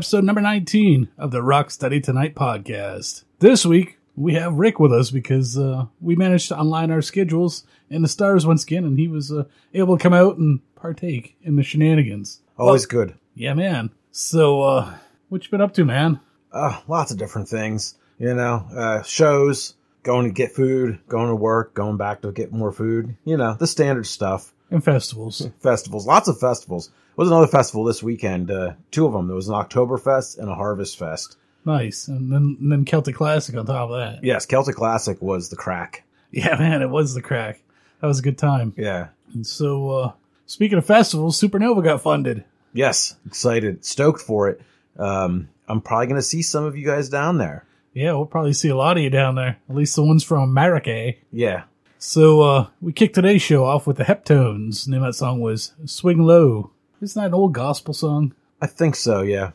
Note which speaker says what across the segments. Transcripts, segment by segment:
Speaker 1: episode number 19 of the Rock Study Tonight podcast. This week, we have Rick with us because uh, we managed to align our schedules and the stars once again, and he was uh, able to come out and partake in the shenanigans.
Speaker 2: Always good.
Speaker 1: Yeah, man. So, uh, what you been up to, man?
Speaker 2: Uh, lots of different things. You know, uh, shows, going to get food, going to work, going back to get more food. You know, the standard stuff.
Speaker 1: And festivals.
Speaker 2: Festivals, lots of festivals. Was another festival this weekend. Uh, two of them. There was an Oktoberfest and a Harvest Fest.
Speaker 1: nice. And then, and then Celtic Classic on top of that.
Speaker 2: Yes, Celtic Classic was the crack.
Speaker 1: Yeah, man, it was the crack. That was a good time.
Speaker 2: Yeah.
Speaker 1: And so, uh, speaking of festivals, Supernova got funded.
Speaker 2: Yes, excited, stoked for it. Um, I'm probably going to see some of you guys down there.
Speaker 1: Yeah, we'll probably see a lot of you down there. At least the ones from America. eh?
Speaker 2: Yeah.
Speaker 1: So uh we kicked today's show off with the Heptones. Name that song was Swing Low. Isn't that an old gospel song?
Speaker 2: I think so, yeah.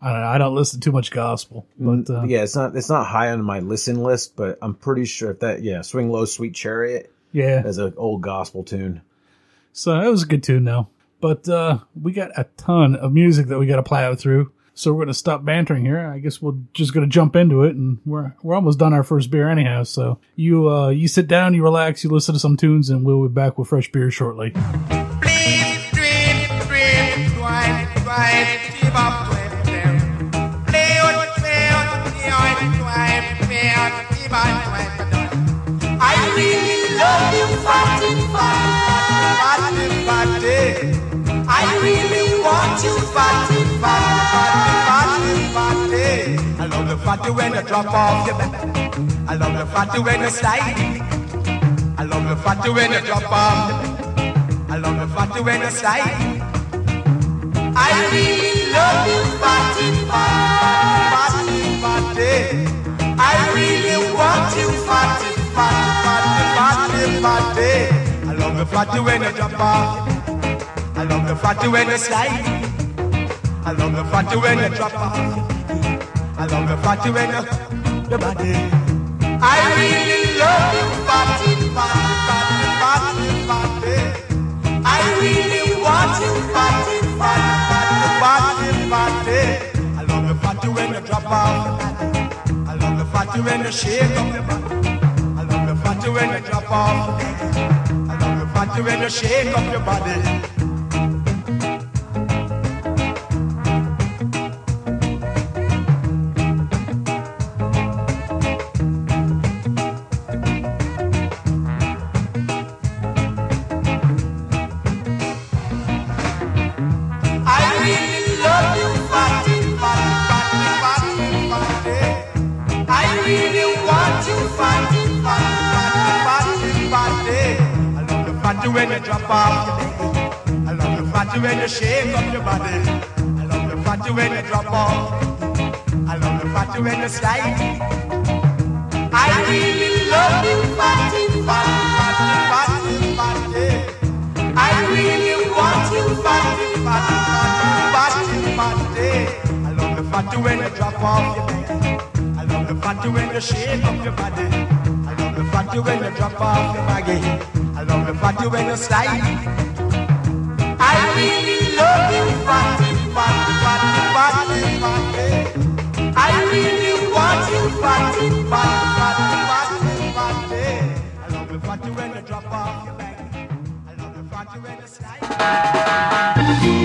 Speaker 1: I don't know. I don't listen to too much gospel. But uh,
Speaker 2: yeah, it's not it's not high on my listen list, but I'm pretty sure if that yeah, Swing Low Sweet Chariot
Speaker 1: yeah.
Speaker 2: is an old gospel tune.
Speaker 1: So it was a good tune though. But uh we got a ton of music that we gotta plow through. So we're gonna stop bantering here. I guess we're just gonna jump into it and we're we're almost done our first beer anyhow. So you uh you sit down, you relax, you listen to some tunes and we'll be back with fresh beer shortly.
Speaker 3: You, fatty, fatty, fatty, fatty. I love the fatty when you drop off your back. I love the fatty when you slide. I love the fatty when you drop off. I love the fatty when you slide. I really love you, fatty, fatty, fatty. I really want you, fatty, fatty, fatty, fatty. I love the fatty when you drop off. I love the fatty when you slide. I love the fatty when you drop off. I love the fatty when you your body. I really love you, fatty, fatty, fatty, fatty. I really want you, fatty, fatty, fatty, fatty. I love the fatty when you drop off. I love the fatty when you shake up your body. I love the fatty when you drop off. I love the fatty when you shake up your body. When you drop off your leg. I love the fatty when you shake up your body. I love the fatty when you drop off. I love the fatty when you slide. I really love you, fatty, fatty, fatty, fatty, fatty. I really want you, fatty, fatty, fatty, fatty, fatty. I love the fatty when you drop off your leg. I love the fatty when you shake up your body. I love the fatty when you drop off your baggy. I love the fatty when you slide. I really love you, fatty, fatty, fatty, fatty, fatty. I really want you, fatty, fatty, fatty, fatty, fatty. I love the fatty when you drop off your baggy. I love the fatty when you slide.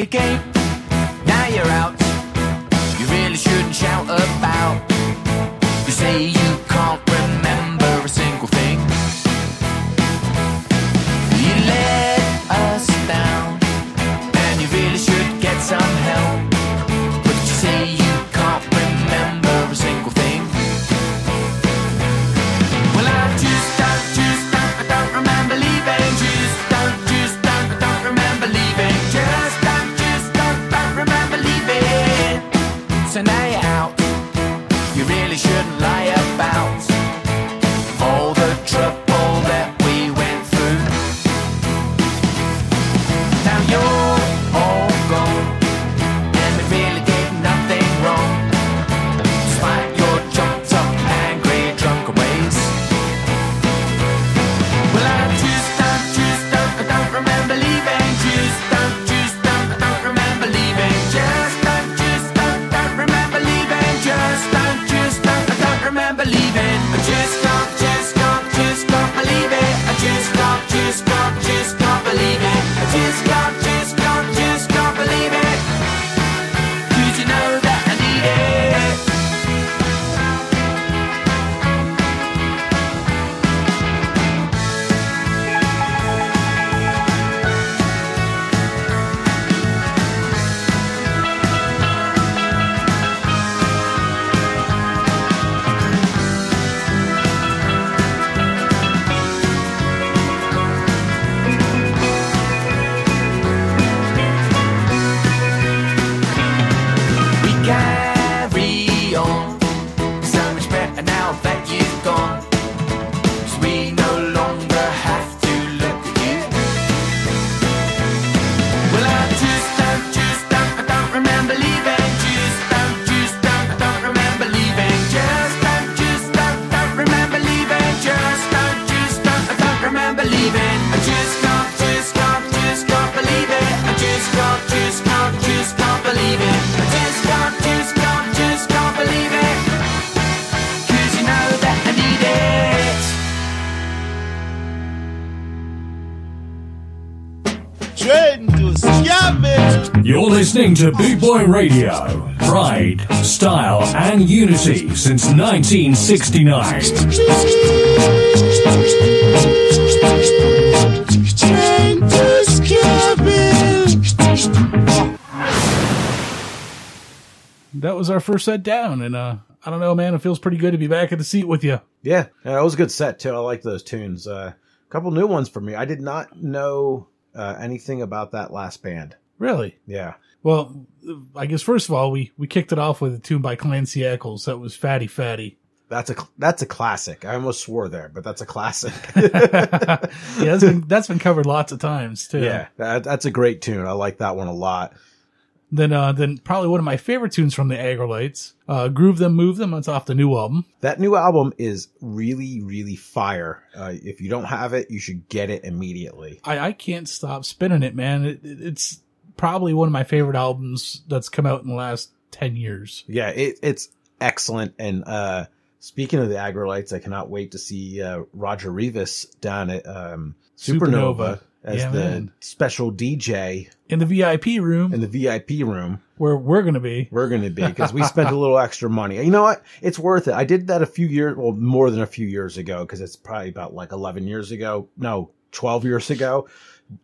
Speaker 4: Aim,
Speaker 5: listening to Boot Boy Radio. Pride, style, and unity since 1969.
Speaker 6: Trading to scavenge.
Speaker 1: That was our first set down, and uh, I don't know, man. It feels pretty good to be back at the seat with you.
Speaker 2: Yeah, yeah, it was a good set too. I like those tunes. A uh, couple new ones for me. I did not know uh, anything about that last band.
Speaker 1: Really?
Speaker 2: Yeah,
Speaker 1: Well, I guess first of all, we we kicked it off with a tune by Clancy Eccles that was "Fatty Fatty."
Speaker 2: that's a that's a classic. I almost swore there, but that's a classic.
Speaker 1: yeah, that's been that's been covered lots of times too.
Speaker 2: yeah, that, that's a great tune. I like that one a lot.
Speaker 1: Then uh, then probably one of my favorite tunes from the Aggrolites, uh, "Groove Them, Move Them." That's off the new album.
Speaker 2: That new album is really, really fire. Uh, if you don't have it, you should get it immediately.
Speaker 1: I, I can't stop spinning it, man. It, it- it's probably one of my favorite albums that's come out in the last ten years.
Speaker 2: Yeah, it, it's excellent. And uh, speaking of the Aggrolites, I cannot wait to see uh, Roger Rivas down at um, Supernova.
Speaker 1: Supernova.
Speaker 2: as
Speaker 1: Yeah,
Speaker 2: the
Speaker 1: man.
Speaker 2: special DJ
Speaker 1: In the VIP room
Speaker 2: in the VIP room.
Speaker 1: where we're going to be.
Speaker 2: We're going to be because we spent a little extra money. You know what? It's worth it. I did that a few years, well, more than a few years ago because it's probably about like 11 years ago. No, 12 years ago.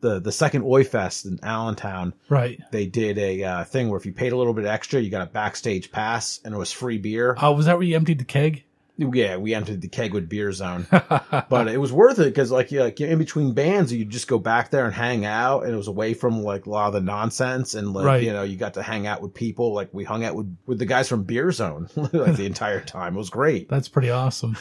Speaker 2: The the second Oi Fest in Allentown,
Speaker 1: Right.
Speaker 2: they did a uh, thing where if you paid a little bit extra, you got a backstage pass and it was free beer.
Speaker 1: Oh, was that where you emptied the keg?
Speaker 2: Yeah, we entered the Kegwood Beer Zone, but it was worth it because like, you like in between bands, you just go back there and hang out, and it was away from like a lot of the nonsense, and like
Speaker 1: Right.
Speaker 2: you know, you got to hang out with people. Like we hung out with with the guys from Beer Zone like the entire time. It was great.
Speaker 1: That's pretty awesome.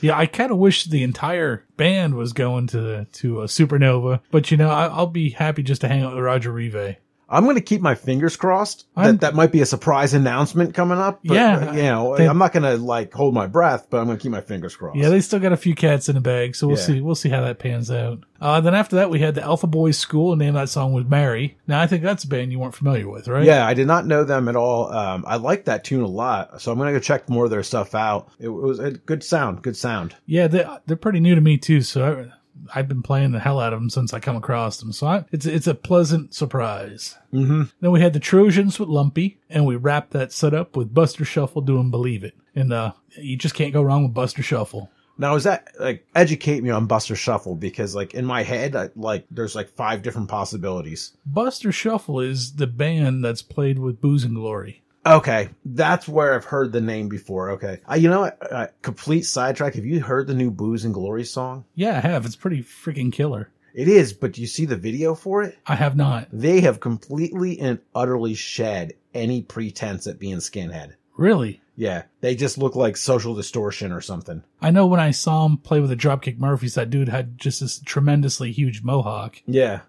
Speaker 1: yeah, I kind of wish the entire band was going to to a supernova, but you know, I, I'll be happy just to hang out with Roger Rive.
Speaker 2: I'm going to keep my fingers crossed
Speaker 1: I'm-
Speaker 2: that that might be a surprise announcement coming up. But,
Speaker 1: Yeah.
Speaker 2: you know,
Speaker 1: They-
Speaker 2: I'm not going to like hold my breath, but I'm going to keep my fingers crossed.
Speaker 1: Yeah, they still got a few cats in the bag, so we'll
Speaker 2: Yeah.
Speaker 1: see. We'll see how that pans out. Uh, then after that, we had the Alpha Boys School, and name that song was Mary. Now, I think that's a band you weren't familiar with, right?
Speaker 2: Yeah, I did not know them at all. Um, I like that tune a lot, so I'm gonna go check more of their stuff out. It, was a good sound, good sound.
Speaker 1: Yeah, they, they're pretty new to me too. So I, I've been playing the hell out of them since I come across them. So I, it's it's a pleasant surprise.
Speaker 2: Mm-hmm.
Speaker 1: Then we had the Trojans with Lumpy, and we wrapped that set up with Buster Shuffle doing Believe It. And uh, you just can't go wrong with Buster Shuffle.
Speaker 2: Now, is that like educate me on Buster Shuffle because like in my head, I, like there's like five different possibilities.
Speaker 1: Buster Shuffle is the band that's played with Booze and Glory.
Speaker 2: Okay, that's where I've heard the name before. Okay, uh, you know what? Uh, complete sidetrack. Have you heard the new Booze and Glory song?
Speaker 1: Yeah, I have. It's pretty freaking killer.
Speaker 2: It is, but do you see the video for it?
Speaker 1: I have not.
Speaker 2: They have completely and utterly shed any pretense at being skinhead.
Speaker 1: Really?
Speaker 2: Yeah, they just look like social distortion or something.
Speaker 1: I know when I saw him play with the Dropkick Murphys, that dude had just this tremendously huge mohawk.
Speaker 2: Yeah.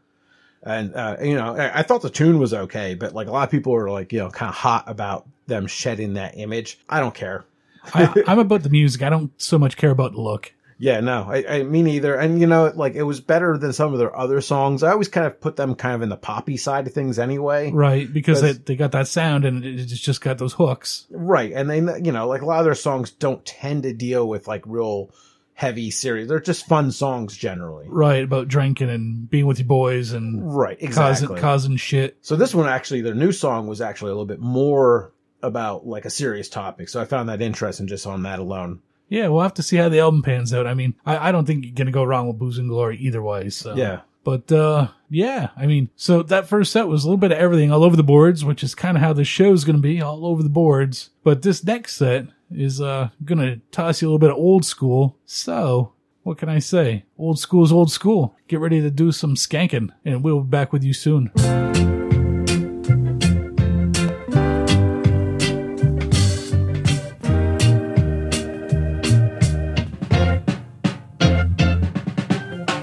Speaker 2: And, uh, you know, I, I thought the tune was okay, but like a lot of people are like, you know, kind of hot about them shedding that image. I don't care.
Speaker 1: I, I'm about the music. I don't so much care about the look.
Speaker 2: Yeah, no, I, I me neither. And you know, like it was better than some of their other songs. I always kind of put them kind of in the poppy side of things anyway.
Speaker 1: Right, because they, they got that sound and it, it's just got those hooks.
Speaker 2: Right. And they, you know, like a lot of their songs don't tend to deal with like real heavy serious. They're just fun songs generally.
Speaker 1: Right, about drinking and being with your boys and
Speaker 2: Right. Exactly.
Speaker 1: causing, causing shit.
Speaker 2: So this one actually, their new song was actually a little bit more about like a serious topic. So I found that interesting just on that alone.
Speaker 1: Yeah, we'll have to see how the album pans out. I mean, I, I don't think you're going to go wrong with Booze and Glory either way. So.
Speaker 2: Yeah.
Speaker 1: But, uh, yeah, I mean, so that first set was a little bit of everything all over the boards, which is kind of how the show's going to be all over the boards. But this next set is, uh, going to toss you a little bit of old school. So, what can I say? Old school is old school. Get ready to do some skanking, and we'll be back with you soon.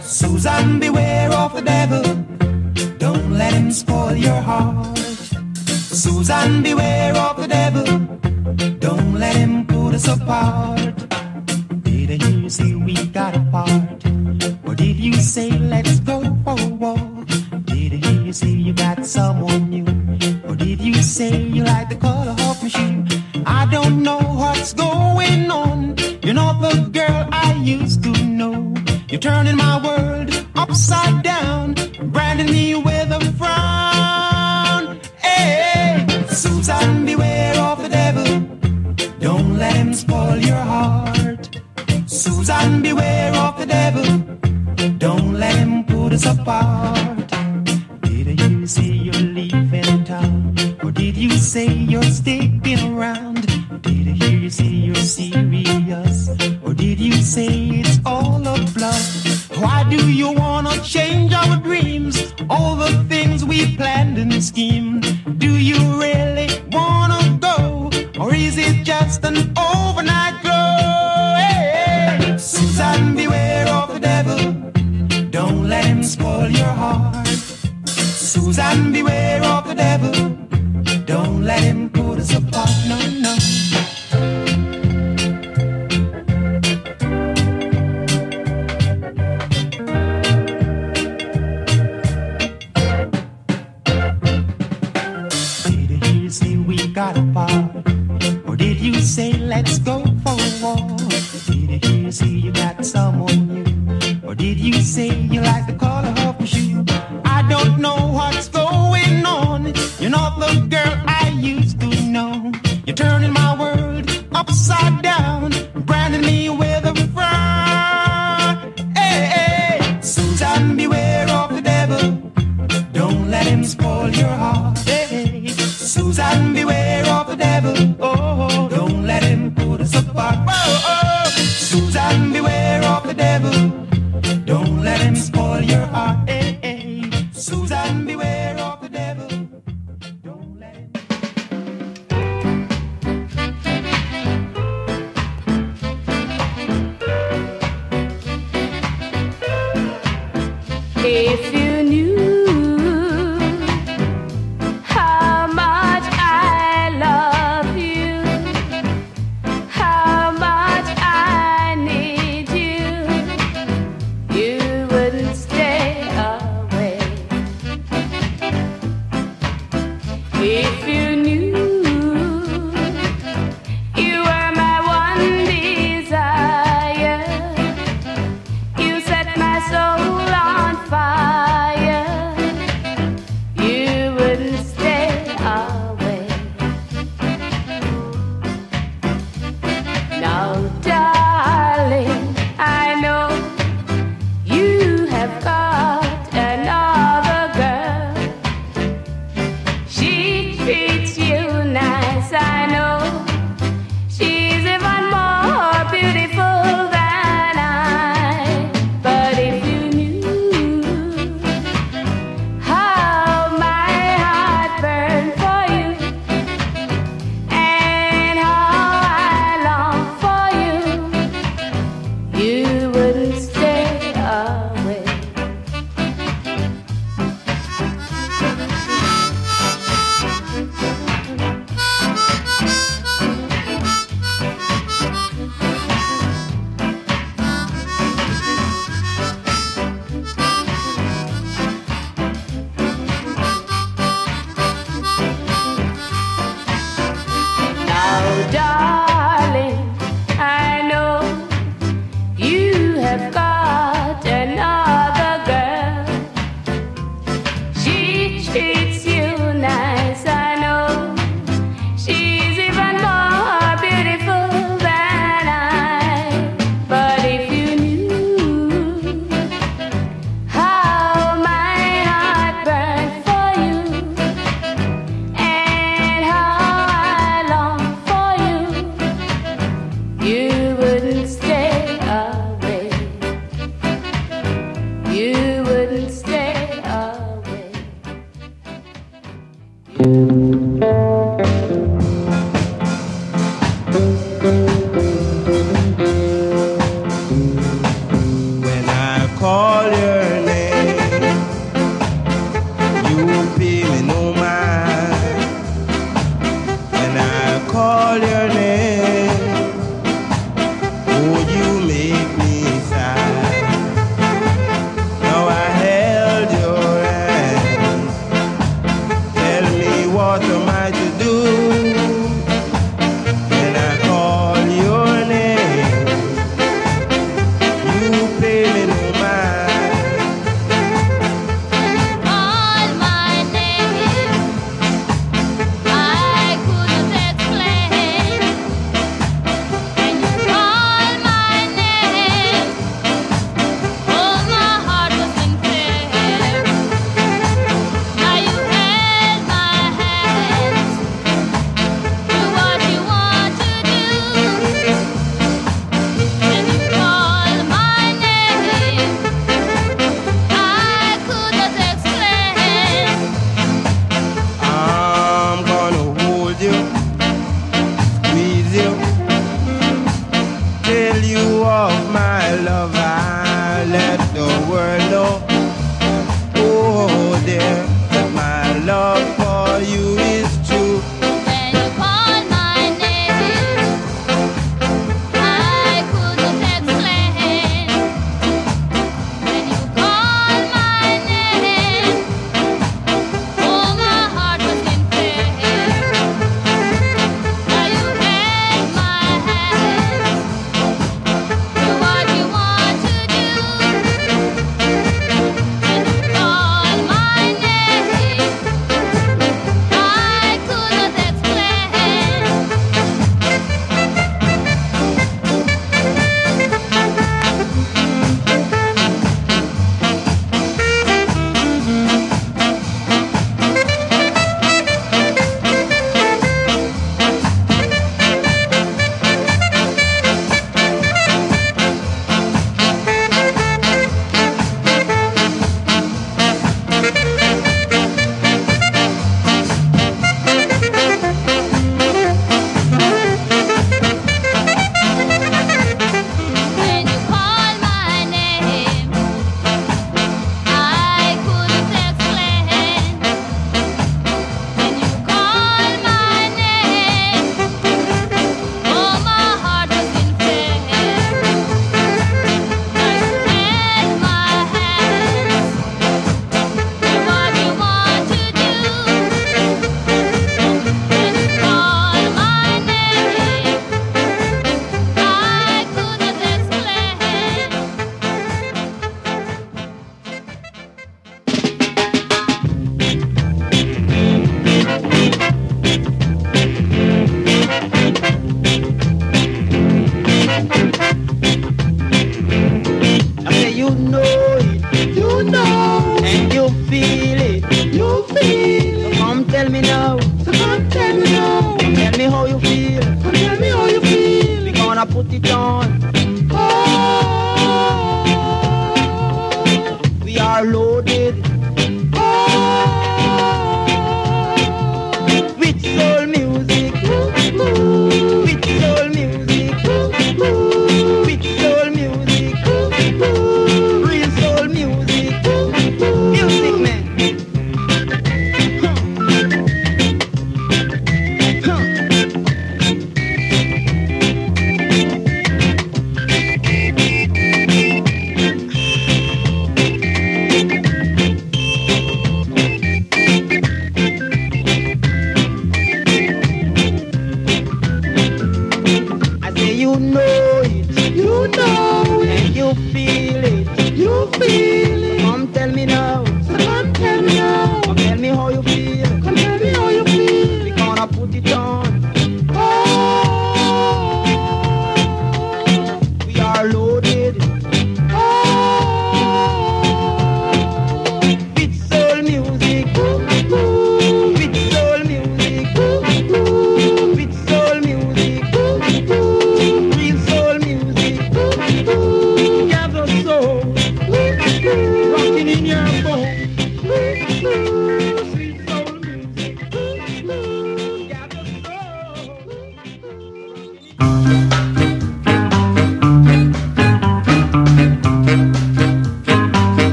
Speaker 7: Susan, beware of the devil. Don't let him spoil your heart. Susan, beware of the devil. Us apart. Did you say we got apart? Or did you say let's go for a walk? Did you say you got someone new? Or did you say you like the color of my shoe? I don't know what's going on. You're not the girl I used to know. You're turning my world upside down, branding me with a frown. Hey, Susan, beware You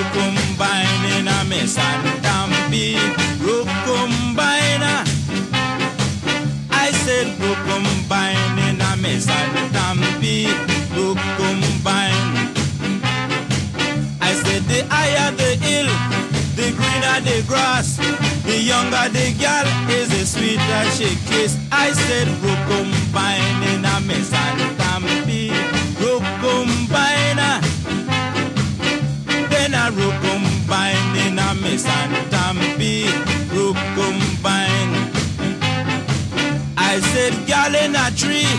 Speaker 8: In
Speaker 9: a mess and tampi. combine. I said combine in a mess and tampi. combine. I said the higher the hill, the greener the grass. The younger the girl is the sweeter she kiss. I said combine in a mess and tampi. combine. Then I combine in a mess and tampi. combine. I said, girl in a tree,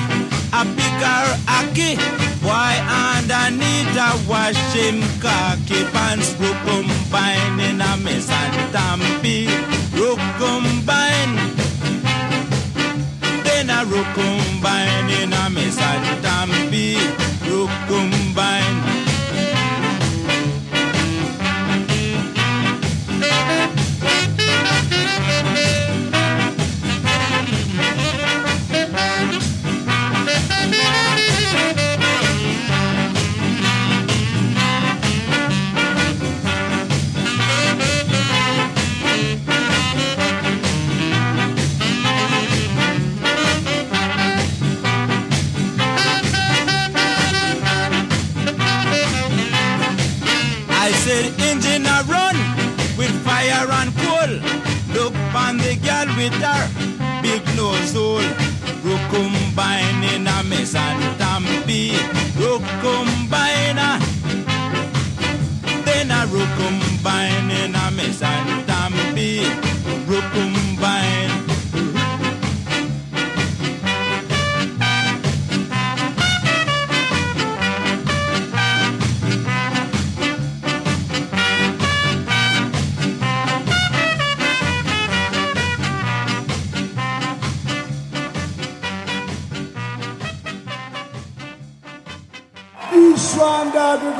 Speaker 9: a picker aki. Why underneath a wash him khaki pants, rook combine in a mess and tampi, rook combine. Then a rook combine in a mess and tampi, rook the girl with her big nose hole. Rokumbine in a mess and tampi. Rokumbine a then a rokumbine in a mess and tampi. Rokumbine.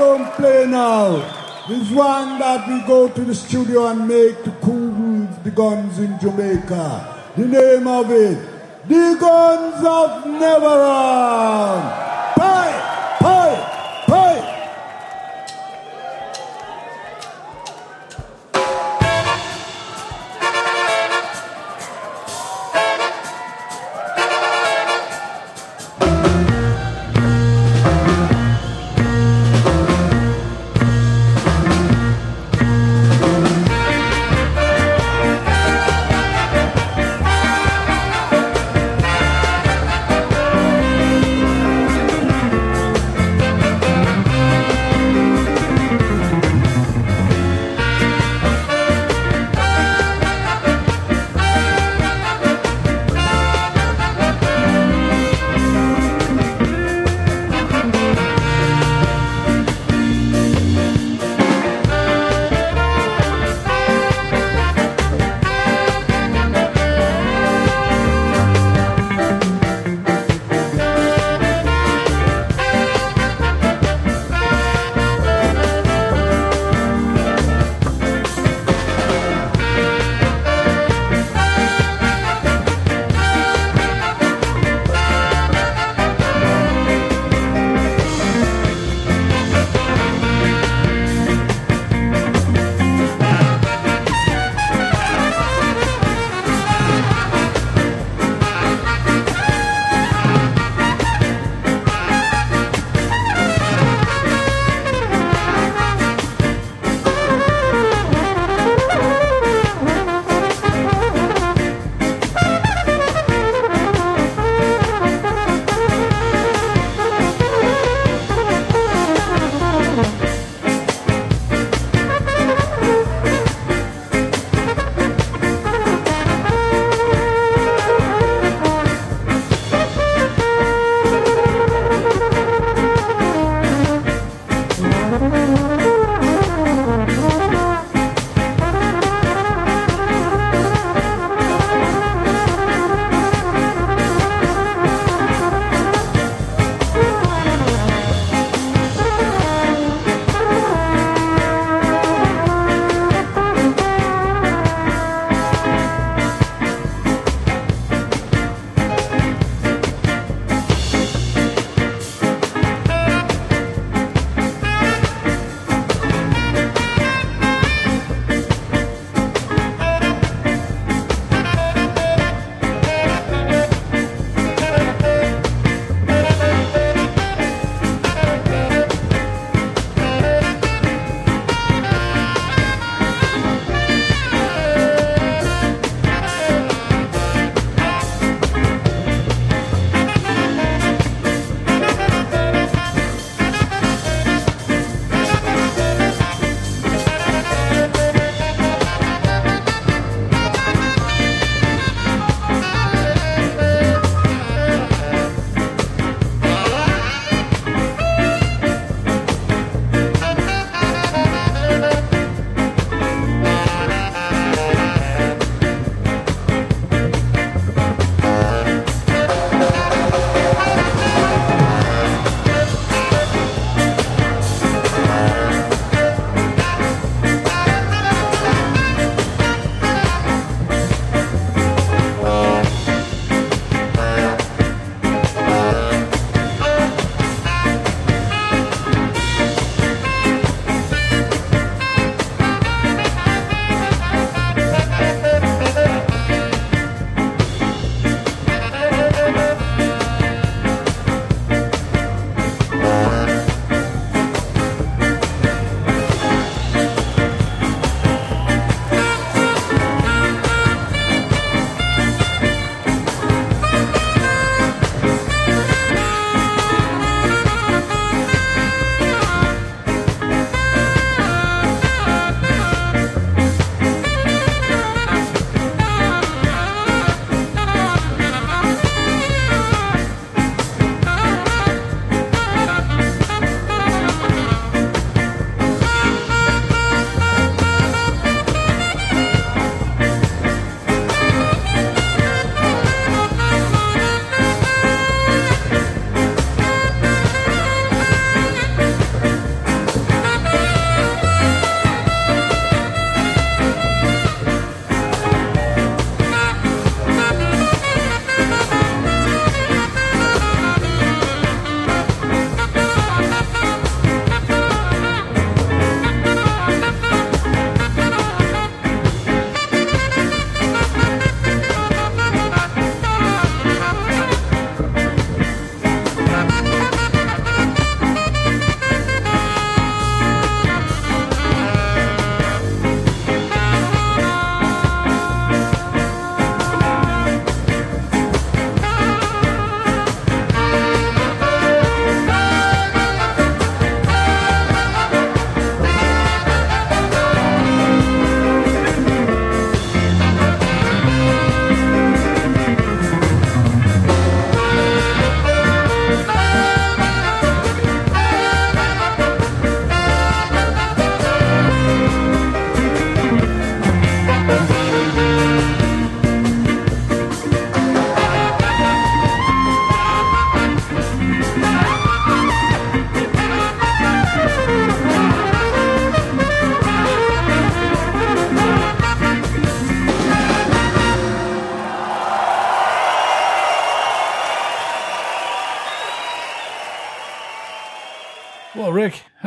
Speaker 10: To play now. This one that we go to the studio and make to cool the guns in Jamaica. The name of it, The Guns of Navarone. Pie,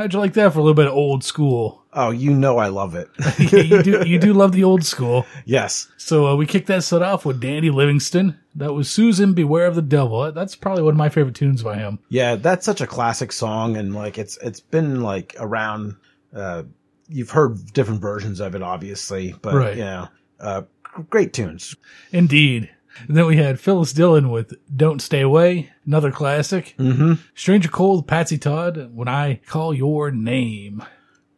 Speaker 1: how'd you like that for a little bit of old school?
Speaker 2: Oh, you know I love it.
Speaker 1: Yeah, you do you do love the old school.
Speaker 2: yes.
Speaker 1: So uh, we kicked that set off with Dandy Livingstone. That was Suzanne, Beware of the Devil. That's probably one of my favorite tunes by him.
Speaker 2: Yeah, that's such a classic song, and like it's it's been like around. Uh, you've heard different versions of it, obviously, but
Speaker 1: Right.
Speaker 2: yeah, uh, great tunes.
Speaker 1: Indeed. And then we had Phyllis Dillon with Don't Stay Away, another classic.
Speaker 2: Mm-hmm.
Speaker 1: Stranger Cole, Patsy Todd, When I Call Your Name.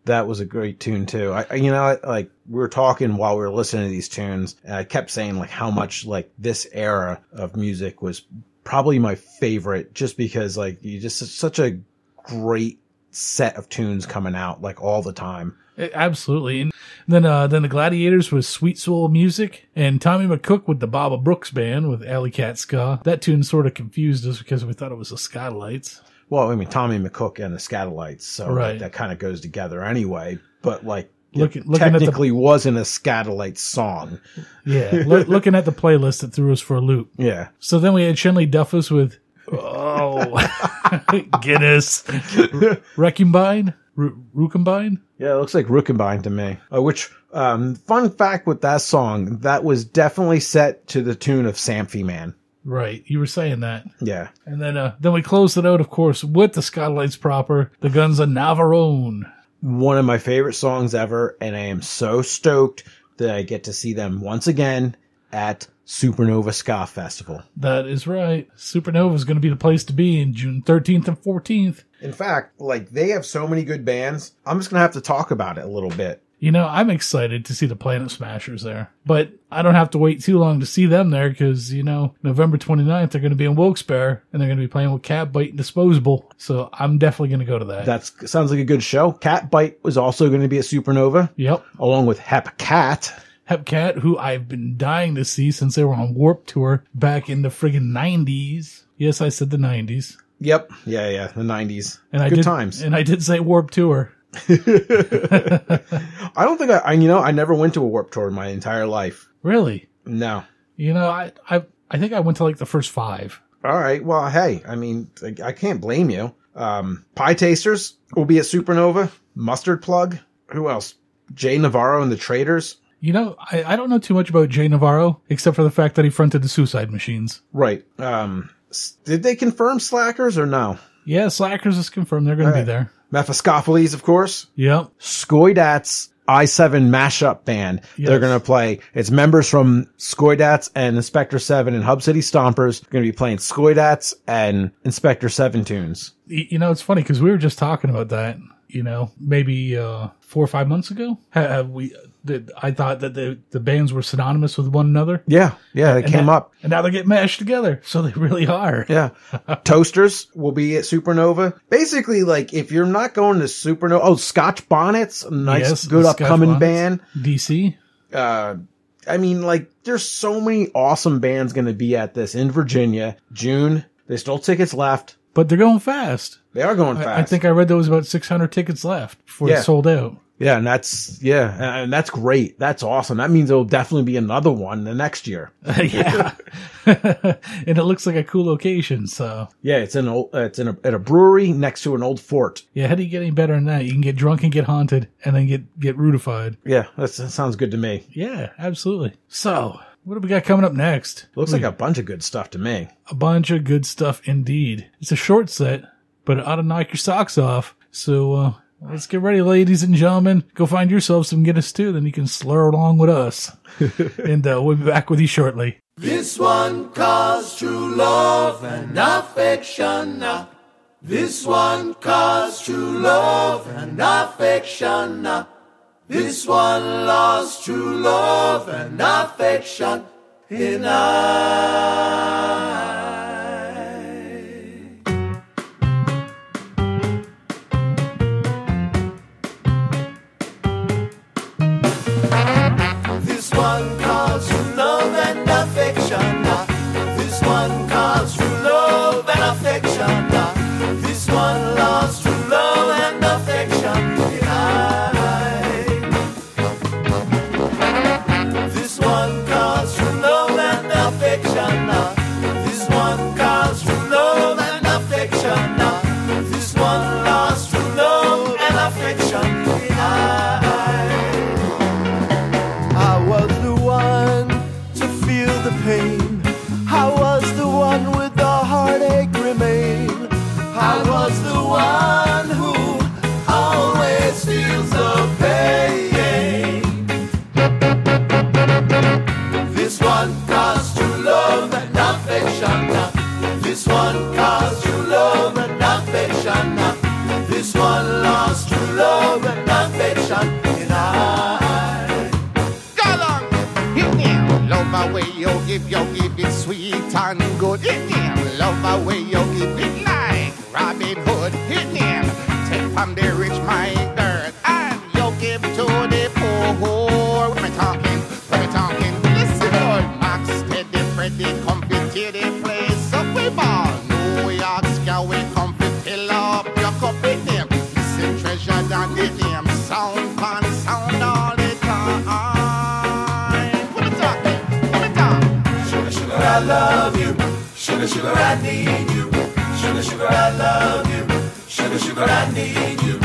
Speaker 2: That was a great tune too. I, I- you know, I- like we were talking while we were listening to these tunes, and I kept saying like how much like this era of music was probably my favorite, just because like you just such a great set of tunes coming out like all the time.
Speaker 1: Eh, Absolutely. And then uh, then the Gladiators was Sweet Soul Music, and Tommy McCook with the Baba Brooks Band with Alley Cat Ska. That tune sort of confused us because we thought it was the Skatalites.
Speaker 2: Well, I mean Tommy McCook and the Skatalites, so
Speaker 1: Right.
Speaker 2: that kind of goes together anyway. But like,
Speaker 1: Looking-
Speaker 2: it
Speaker 1: looking at the-
Speaker 2: technically wasn't a Skatalite song.
Speaker 1: Yeah, loo- looking at the playlist, it threw us for a loop.
Speaker 2: Yeah.
Speaker 1: So then we had Shenley Duffus with oh Guinness, Recumbine, Ru- Rucumbine.
Speaker 2: Yeah, it looks like Rookenbine to me. Uh, which, um, fun fact with that song, that was definitely set to the tune of Samphy Man.
Speaker 1: Right, you were saying that.
Speaker 2: Yeah.
Speaker 1: And then uh, then we closed it out, of course, with the Skatalites proper, the Guns of Navarone.
Speaker 2: One of my favorite songs ever, and I am so stoked that I get to see them once again at Supernova Ska Festival.
Speaker 1: That is right. Supernova is going to be the place to be in June 13th and 14th.
Speaker 2: In fact, like, they have so many good bands, I'm just gonna have to talk about it a little bit.
Speaker 1: You know, I'm excited to see the Planet Smashers there, but I don't have to wait too long to see them there because, you know, November 29th, they're going to be in Wilkes-Barre and they're going to be playing with Catbite and Disposable. So I'm definitely going to go to that.
Speaker 2: That sounds like a good show. Catbite was also going to be at Supernova.
Speaker 1: Yep.
Speaker 2: Along with Hep Cat.
Speaker 1: Hepcat, who I've been dying to see since they were on Warp Tour back in the friggin' 90s. Yes, I said the 90s.
Speaker 2: Yep. Yeah, yeah. The 90s.
Speaker 1: And I
Speaker 2: good
Speaker 1: did,
Speaker 2: times.
Speaker 1: And I did say Warp Tour.
Speaker 2: I don't think I, I, you know, I never went to a Warp Tour in my entire life.
Speaker 1: Really?
Speaker 2: No.
Speaker 1: You know, I, I, I think I went to like the first five.
Speaker 2: All right. Well, hey, I mean, I, I can't blame you. Um, Pietasters will be at Supernova. Mustard Plug. Who else? Jay Navarro and the Traders.
Speaker 1: You know, I, I don't know too much about Jay Navarro, except for the fact that he fronted the Suicide Machines.
Speaker 2: Right. Um, did they confirm Slackers or no?
Speaker 1: Yeah, Slackers is confirmed they're going to be there.
Speaker 2: Mephiskapheles, of course.
Speaker 1: Yep.
Speaker 2: Skoidats I7 mashup band. They're going to play. It's members from Skoidats and Inspector 7 and Hub City Stompers. Going to be playing Skoidats and Inspector 7 tunes.
Speaker 1: You know, it's funny because we were just talking about that. You know, maybe uh, four or five months ago. Have we? Did, I thought that the the bands were synonymous with one another.
Speaker 2: Yeah. Yeah. They
Speaker 1: And
Speaker 2: came
Speaker 1: now-
Speaker 2: up.
Speaker 1: and now they're getting mashed together. So they really are.
Speaker 2: Yeah. Toasters will be at Supernova. Basically, like, if you're not going to Supernova, oh, Scotch Bonnets, nice,
Speaker 1: Yes,
Speaker 2: good upcoming
Speaker 1: Bonnets.
Speaker 2: band.
Speaker 1: DC.
Speaker 2: Uh, I mean, like, there's so many awesome bands going to be at this in Virginia, June. There's still tickets left.
Speaker 1: But they're going fast.
Speaker 2: They are going
Speaker 1: I-
Speaker 2: fast.
Speaker 1: I, think I read there was about 600 tickets left before
Speaker 2: Yeah.
Speaker 1: it sold out.
Speaker 2: Yeah, and that's yeah, and- that's great. That's awesome. That means there'll definitely be another one the next year.
Speaker 1: yeah. and it looks like a cool location. So
Speaker 2: Yeah, it's in a, it's in a, at a brewery next to an old fort.
Speaker 1: yeah, how do you get any better than that? You can get drunk and get haunted and then get, get rutified.
Speaker 2: Yeah, that's, that sounds good to me.
Speaker 1: Yeah, absolutely. So what do we got coming up next?
Speaker 2: Looks like a bunch of good stuff to me.
Speaker 1: a bunch of good stuff indeed. It's a short set, but it ought to knock your socks off. So, uh, let's get ready, ladies and gentlemen. Go find yourself some Guinness too, then you can slur along with us. and, uh, we'll be back with you shortly.
Speaker 11: This one calls true love and affection. This one calls true love and affection. This one lost true love and affection in I. true love and way in I. You give, you give it sweet and
Speaker 12: good. In there, love you give it like Robin Hood. hit him, take from the rich mind.
Speaker 11: Sugar, I need you. Sugar, sugar, I love you. Sugar, sugar, I need you.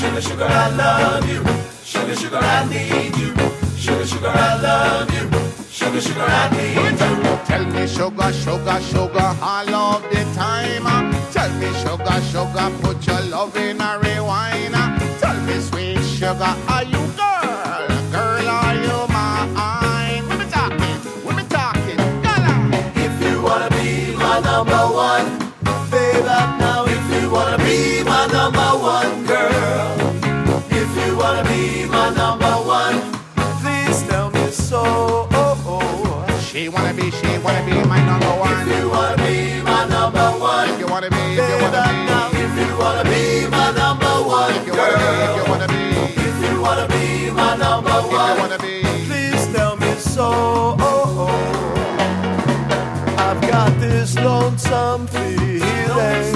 Speaker 11: Sugar, sugar, I love you. Sugar, sugar, I need you. Sugar, sugar, I love you. Sugar, sugar, I need you.
Speaker 12: Tell me sugar, sugar, sugar, all of the time. Tell me sugar, sugar, put your love in a rewind. uh. Tell me sweet sugar, are you
Speaker 11: be my number one. If you wanna be my number one, If you wanna be, if you wanna be,
Speaker 12: if you wanna be
Speaker 11: my number one
Speaker 12: if you wanna be, if you wanna be,
Speaker 11: if you wanna be my number
Speaker 12: if you
Speaker 11: one,
Speaker 12: wanna be.
Speaker 11: please tell me so. I've got this lonesome feeling.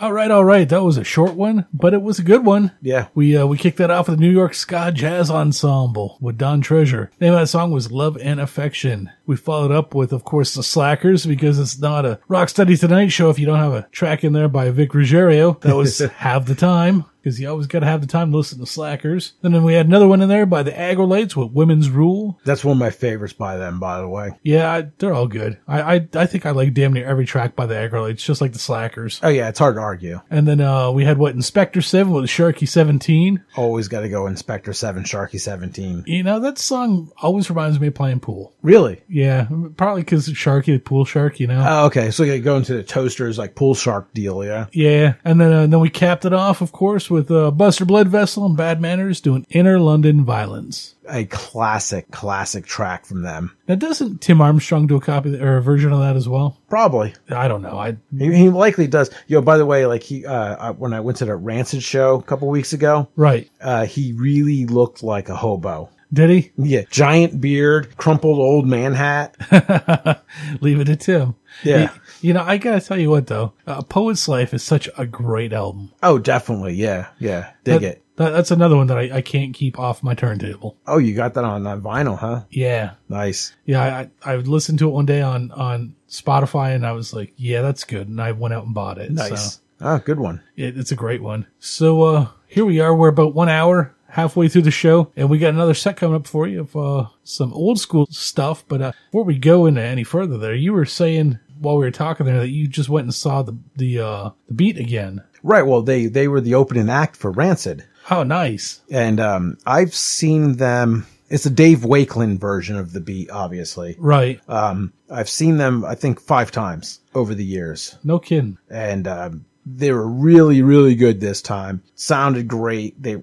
Speaker 1: All right, all right. That was a short one, but it was a good one.
Speaker 2: Yeah.
Speaker 1: We uh, we kicked that off with the New York Ska Jazz Ensemble with Don Treasure. The name of that song was Love and Affection. We followed up with, of course, the Slackers because it's not a Rock Study Tonight show if you don't have a track in there by Vic Ruggiero. That was Have the Time because you always got to have the time to listen to Slackers. And then we had another one in there by the Aggrolites with Women's Rule.
Speaker 2: That's one of my favorites by them, by the way.
Speaker 1: Yeah, I, they're all good. I, I I think I like damn near every track by the Aggrolites, just like the Slackers.
Speaker 2: Oh yeah, it's hard to argue.
Speaker 1: And then uh, we had what Inspecter Seven with Sharky Seventeen.
Speaker 2: Always got to go Inspecter Seven, Sharky Seventeen.
Speaker 1: You know that song always reminds me of playing pool.
Speaker 2: Really?
Speaker 1: Yeah, probably because Sharky, the pool shark. You know.
Speaker 2: Oh, okay. So you go into the toasters like pool shark deal, yeah.
Speaker 1: yeah, and then uh, then we capped it off, of course, with uh, Buster Bloodvessel and Bad Manners doing Inner London Violence.
Speaker 2: A classic, classic track from them.
Speaker 1: Now, doesn't Tim Armstrong do a copy or a version of that as well?
Speaker 2: Probably.
Speaker 1: I don't know. I
Speaker 2: He, he likely does. Yo, by the way, like he, uh, when I went to the Rancid show a couple weeks ago,
Speaker 1: right.
Speaker 2: uh, he really looked like a hobo.
Speaker 1: Did he?
Speaker 2: Yeah, giant beard, crumpled old man hat.
Speaker 1: Leave it to Tim.
Speaker 2: Yeah.
Speaker 1: He- you know, I gotta tell you what though, uh, Poet's Life is such a great album.
Speaker 2: Oh, definitely. Yeah, yeah. Dig
Speaker 1: That-
Speaker 2: it.
Speaker 1: that- that's another one that I, I can't keep off my turntable.
Speaker 2: Oh, you got that on, on vinyl, huh?
Speaker 1: Yeah.
Speaker 2: Nice.
Speaker 1: Yeah, I, I I listened to it one day on, on Spotify and I was like, yeah, that's good. And I went out and bought it.
Speaker 2: Nice.
Speaker 1: So
Speaker 2: Ah, good one.
Speaker 1: it, it's a great one. So, uh, here we are. We're about one hour halfway through the show and we got another set coming up for you of, uh, some old school stuff. But, uh, before we go into any further there, you were saying while we were talking there that you just went and saw the, the, uh, the beat again.
Speaker 2: Right. Well, they, they were the opening act for Rancid.
Speaker 1: How nice.
Speaker 2: And, um, I've seen them. It's a Dave Wakeling version of the beat, obviously.
Speaker 1: Right.
Speaker 2: Um, I've seen them, I think, five times over the years.
Speaker 1: No kidding.
Speaker 2: and um, they were really really good this time sounded great they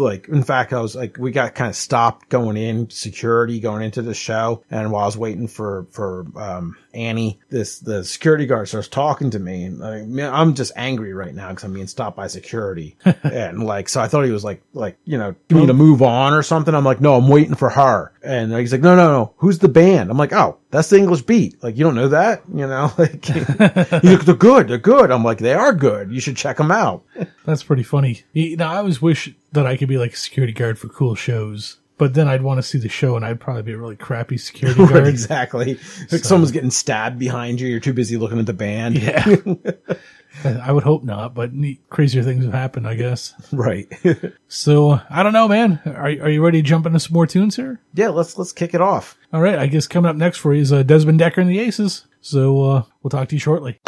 Speaker 2: like in fact i was like we got kind of stopped going in security going into the show and while i was waiting for for um annie this the security guard starts talking to me and I mean, i'm just angry right now because i'm being stopped by security. And like so i thought he was like like you know give me to move on or something? I'm like no i'm waiting for her. And he's like no no no. Who's the band? I'm like oh that's the english beat. Like you don't know that? You know like he's like they're good they're good. I'm like they are good. You should check them out.
Speaker 1: That's pretty funny. You know, I always wish that I could be like a security guard for cool shows, but then I'd want to see the show and I'd probably be a really crappy security
Speaker 2: Right,
Speaker 1: guard.
Speaker 2: exactly like someone's getting stabbed behind you you're too busy looking at the band
Speaker 1: Yeah. I would hope not, but neat, crazier things have happened, I guess.
Speaker 2: right
Speaker 1: So I don't know, man. Are, are you ready to jump into some more tunes here?
Speaker 2: yeah let's let's kick it off
Speaker 1: All right. I guess coming up next for you is uh, Desmond Dekker and the Aces. So uh, we'll talk to you shortly.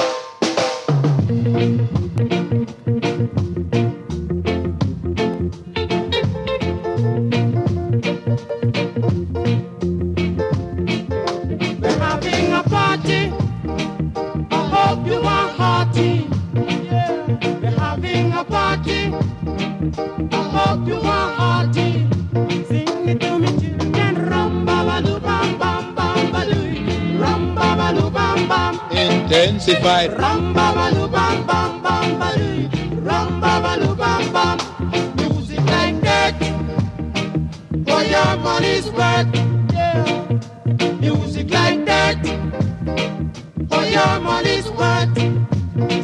Speaker 13: Bam. Music like that. For your money's worth. Yeah. Music like that for your money's worth.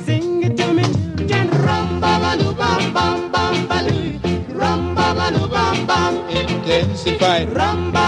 Speaker 13: Sing it to me, children. Rum ba ba doo bam bam bam ba. Rum ba ba doo bam bam.
Speaker 14: Intensified.
Speaker 13: Rum ba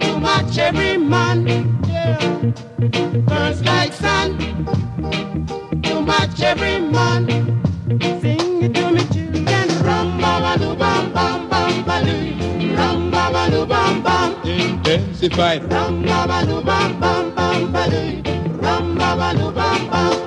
Speaker 13: to match every man. Yeah. Girls like sun to match every man. Sing it to me, children. Rum ba ba doo bam bam bam ba doo. Rum ba ba doo bam bam.
Speaker 14: Intensified.
Speaker 13: Rum ba ba doo bam bam bam ba doo. Rum ba ba doo bam bam.
Speaker 14: Oh,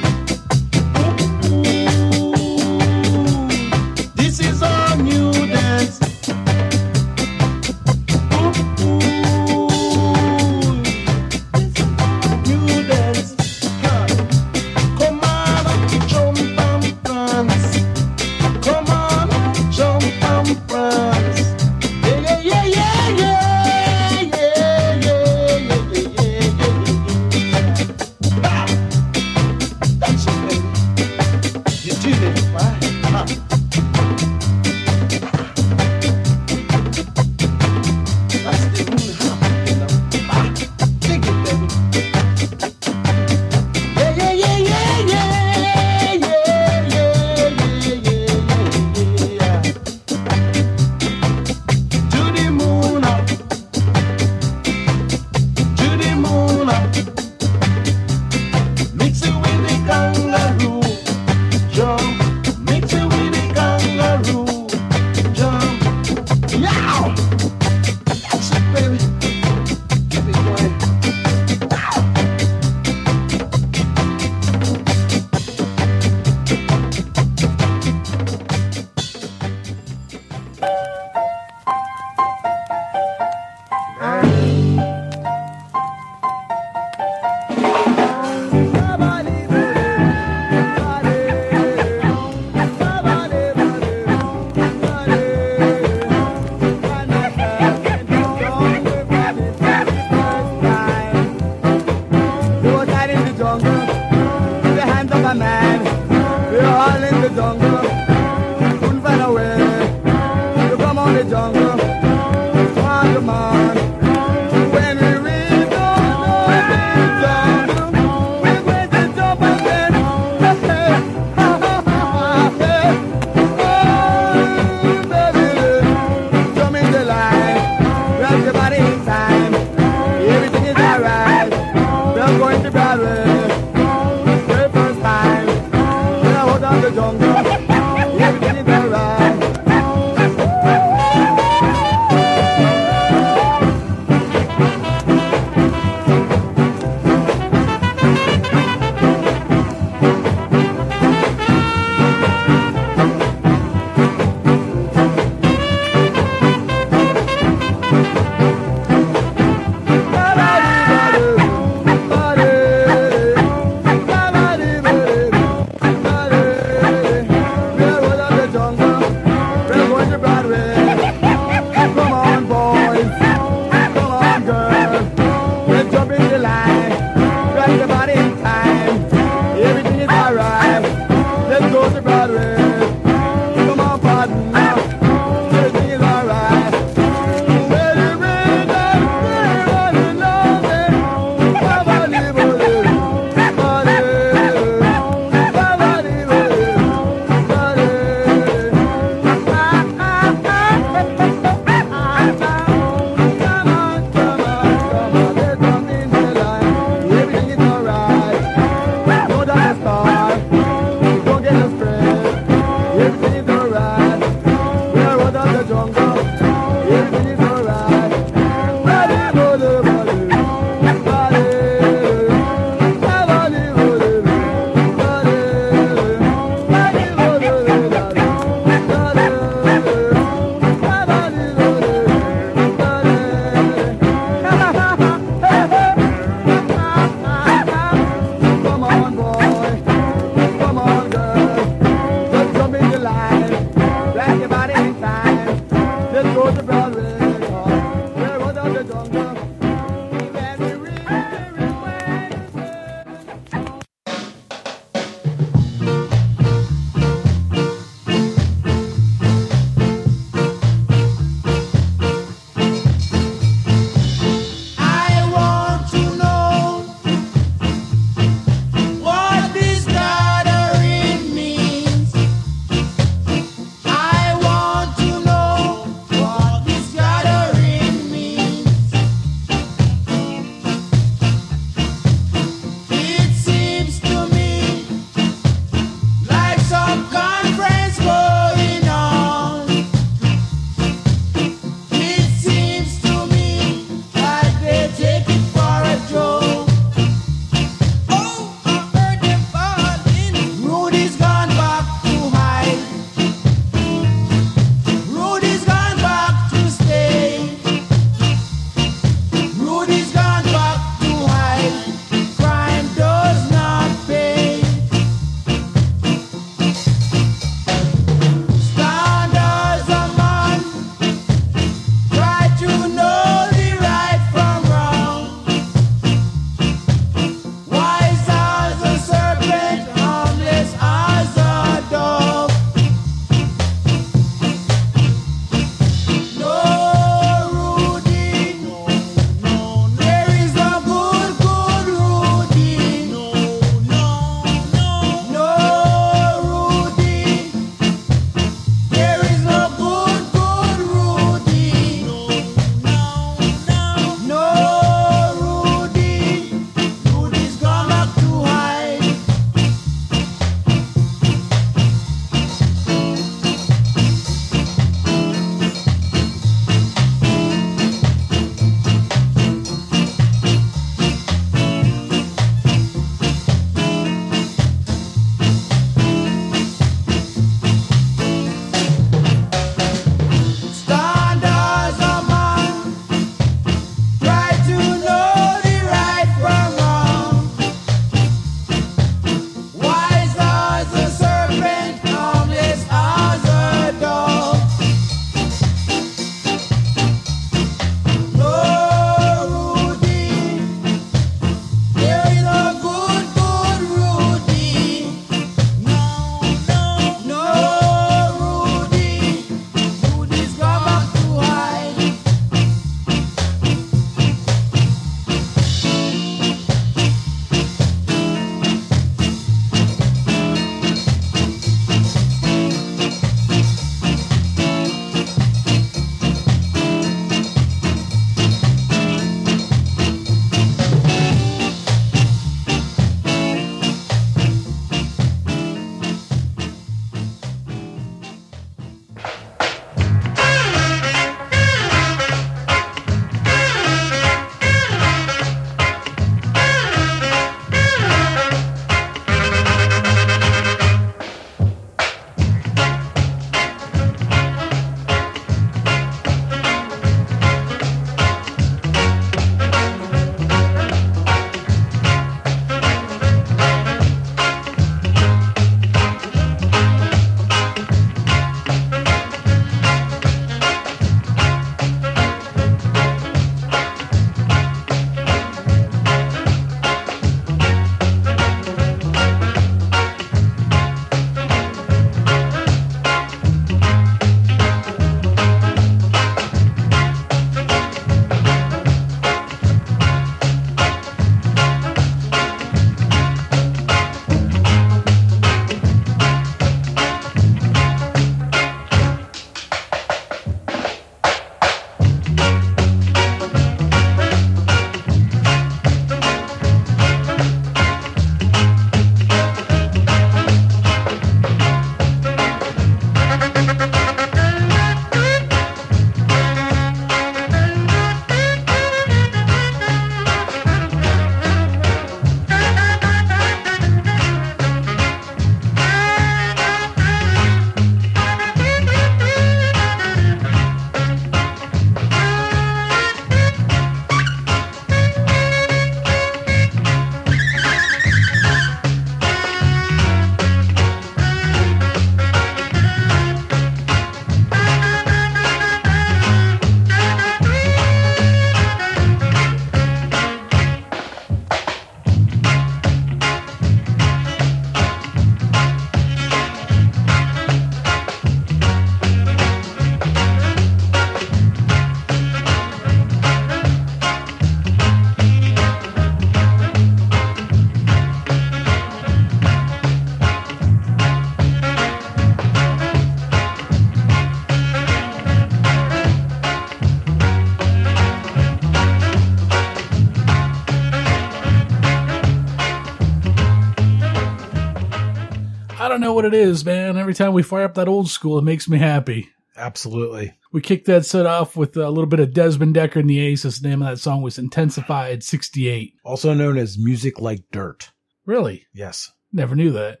Speaker 1: don't know what it is, man. Every time we fire up that old school, it makes me happy.
Speaker 2: Absolutely.
Speaker 1: We kicked that set off with a little bit of Desmond Dekker and the Aces. The name of that song was Intensified 68.
Speaker 2: Also known as music like dirt.
Speaker 1: Really?
Speaker 2: Yes.
Speaker 1: Never knew that.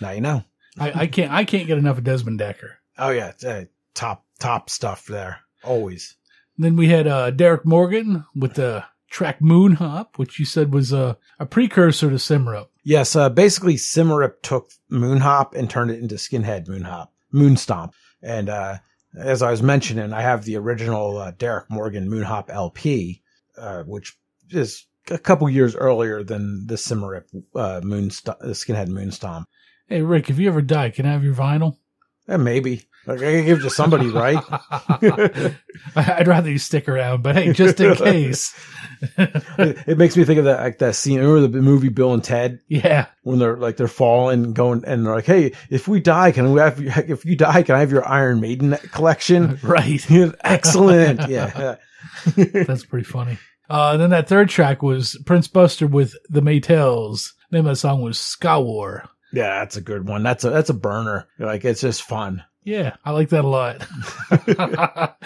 Speaker 2: Now you know.
Speaker 1: I, I can't I can't get enough of Desmond Dekker.
Speaker 2: Oh yeah, uh, top top stuff there. Always.
Speaker 1: Then we had uh, Derrick Morgan with the track Moon Hop, which you said was a, a precursor to Symarip.
Speaker 2: Yes, uh, basically Symarip took Moon Hop and turned it into Skinhead Moon Hop, Moon Stomp. And uh, as I was mentioning, I have the original uh, Derrick Morgan Moon Hop LP, uh, which is a couple years earlier than the Symarip uh, uh, Skinhead Moon Stomp.
Speaker 1: Hey Rick, if you ever die, can I have your vinyl?
Speaker 2: Eh, maybe. Like, I can give it to somebody, right?
Speaker 1: I'd rather you stick around, but hey, just in case.
Speaker 2: it, it makes me think of that like that scene. Remember the movie Bill and Ted?
Speaker 1: Yeah.
Speaker 2: When they're like they're falling, going, and they're like, "Hey, if we die, can we have? If you die, can I have your Iron Maiden collection?"
Speaker 1: Right.
Speaker 2: Excellent. Yeah.
Speaker 1: That's pretty funny. Uh, then that third track was Prince Buster with the Maytals. The name of the song was Ska War.
Speaker 2: Yeah, that's a good one. That's a that's a burner. Like it's just fun.
Speaker 1: Yeah, I like that a lot.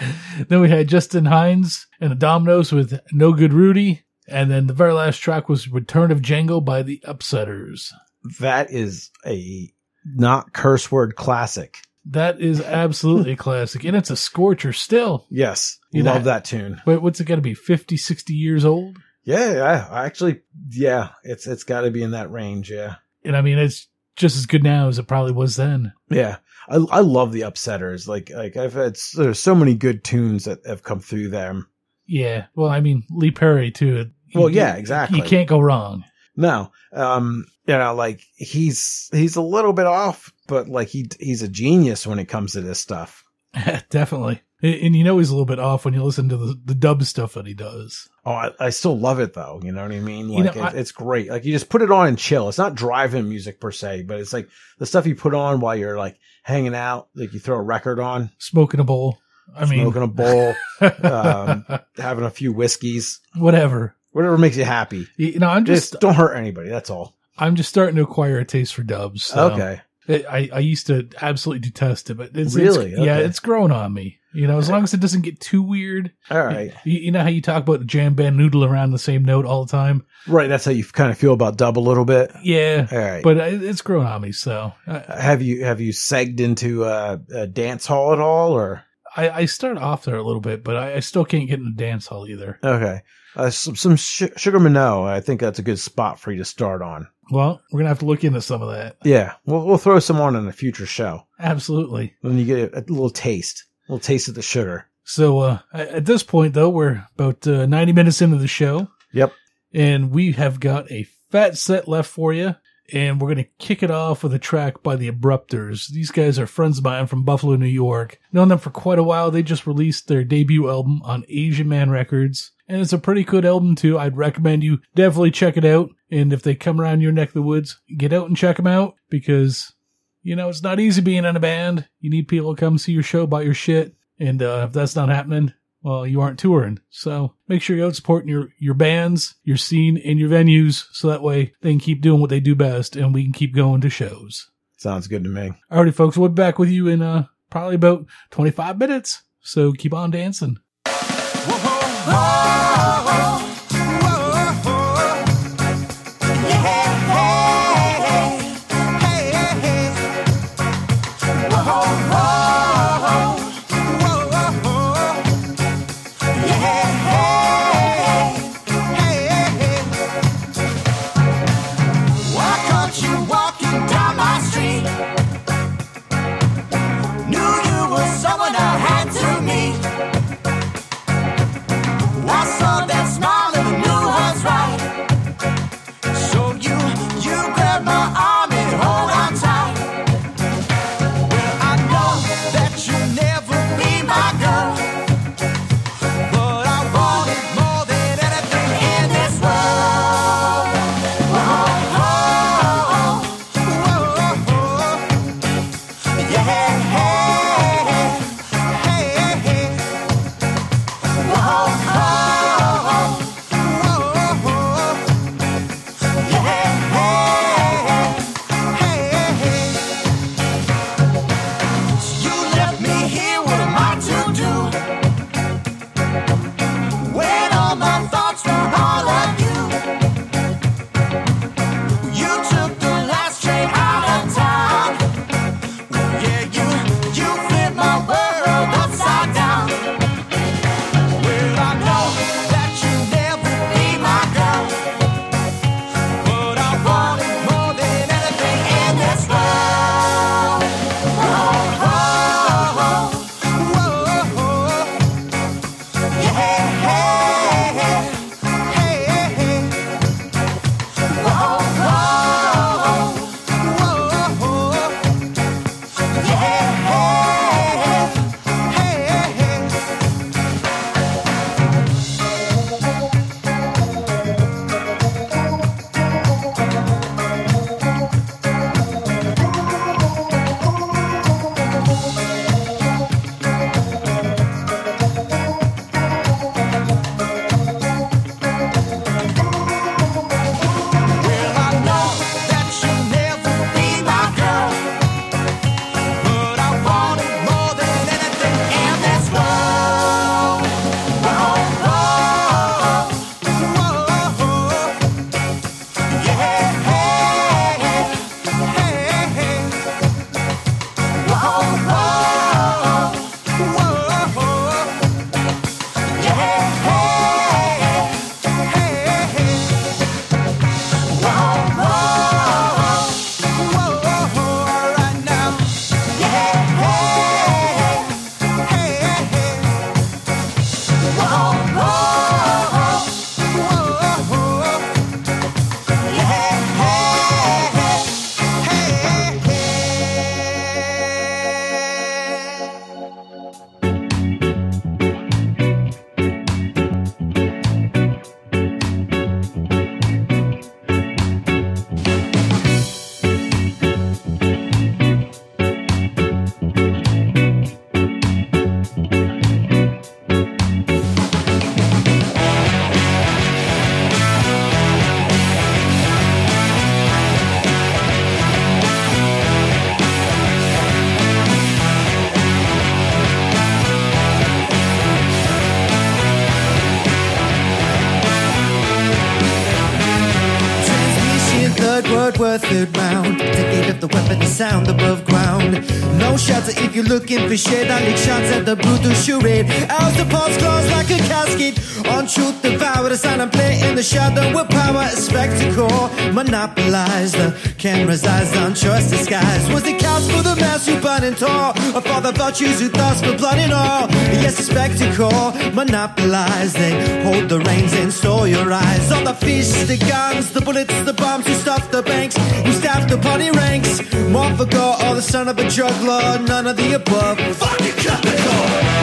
Speaker 1: then we had Justin Hinds and the Dominoes with No Good Rudy. And then the very last track was Return of Django by the Upsetters.
Speaker 2: That is a not curse word classic.
Speaker 1: That is absolutely classic. And it's a scorcher still.
Speaker 2: Yes,
Speaker 1: You
Speaker 2: love
Speaker 1: know-
Speaker 2: that tune.
Speaker 1: Wait, what's it got to be? 50, 60 years old?
Speaker 2: Yeah, yeah, I actually, yeah, it's it's got to be in that range. Yeah,
Speaker 1: And I mean, it's just as good now as it probably was then.
Speaker 2: yeah. I I love the upsetters. Like like I've had there's so many good tunes that have come through them.
Speaker 1: Yeah. Well, I mean, Lee Perry, too.
Speaker 2: Well, yeah, exactly.
Speaker 1: You can't go wrong.
Speaker 2: No, um, you know, like he's he's a little bit off, but like he he's a genius when it comes to this stuff.
Speaker 1: Definitely. And you know he's a little bit off when you listen to the, the dub stuff that he does.
Speaker 2: Oh, I, I still love it though. You know what I mean?
Speaker 1: You
Speaker 2: Like
Speaker 1: know,
Speaker 2: it,
Speaker 1: I-
Speaker 2: it's great. Like you just put it on and chill. It's not driving music per se, but it's like the stuff you put on while you're like hanging out. Like you throw a record on,
Speaker 1: Smoking a bowl. I mean,
Speaker 2: smoking a bowl, um, having a few whiskeys,
Speaker 1: whatever.
Speaker 2: whatever makes you happy.
Speaker 1: You know, I'm just,
Speaker 2: Just don't hurt anybody. That's all.
Speaker 1: I'm just starting to acquire a taste for dubs. so-
Speaker 2: Okay.
Speaker 1: I, I- used to absolutely detest it, but it's,
Speaker 2: Really?
Speaker 1: it's yeah, it's grown on me. You know, as long as it doesn't get too weird.
Speaker 2: All right.
Speaker 1: You, you know how you talk about jam band noodle around the same note all the time?
Speaker 2: Right. That's how you kind of feel about dub a little bit.
Speaker 1: Yeah.
Speaker 2: All right.
Speaker 1: But it's grown on me, so
Speaker 2: have you have you segged into uh, a dance hall at all, or
Speaker 1: I, I start off there a little bit, but I, I still can't get in the dance hall either.
Speaker 2: okay, uh, some, some sh- Sugar Minott? I think that's a good spot for you to start on.
Speaker 1: Well, we're gonna have to look into some of that.
Speaker 2: Yeah, we'll we'll throw some on in a future show
Speaker 1: Absolutely.
Speaker 2: when you get a, a little taste, a little taste of the sugar.
Speaker 1: So uh, at this point, though, we're about uh, 90 minutes into the show.
Speaker 2: Yep.
Speaker 1: And we have got a fat set left for you. And we're going to kick it off with a track by the Abrupters. These guys are friends of mine from Buffalo, New York. Known them for quite a while. They just released their debut album on Asian Man Records. And it's a pretty good album, too. I'd recommend you definitely check it out. And if they come around your neck of the woods, get out and check them out because, you know, it's not easy being in a band. You need people to come see your show, buy your shit. And uh, if that's not happening, well, you aren't touring. So make sure you're out supporting your, your bands, your scene, and your venues so that way they can keep doing what they do best and we can keep going to shows.
Speaker 2: Sounds good to me.
Speaker 1: Alrighty, folks, we'll be back with you in uh, probably about 25 minutes. So keep on dancing.
Speaker 4: Why
Speaker 15: like third round. Decade of the weapon, the sound above ground. No shelter if you're looking for shade. I lick shots at the brutal charade. As the pulse close like a casket. On truth, devour the sound and play in the shadow with power. A spectacle. Monopolize the camera's eyes on choice disguise. Was it cast for the mass who burn and tall? Or for the virtues who thirst for blood and all? Yes, a spectacle. Monopolize. They hold the reins and store your eyes. All the fish, the guns, the bullets, the bombs who stuff the banks, who staff the party ranks. More for gore, or the son of a lord, none of the above. Fucking cut.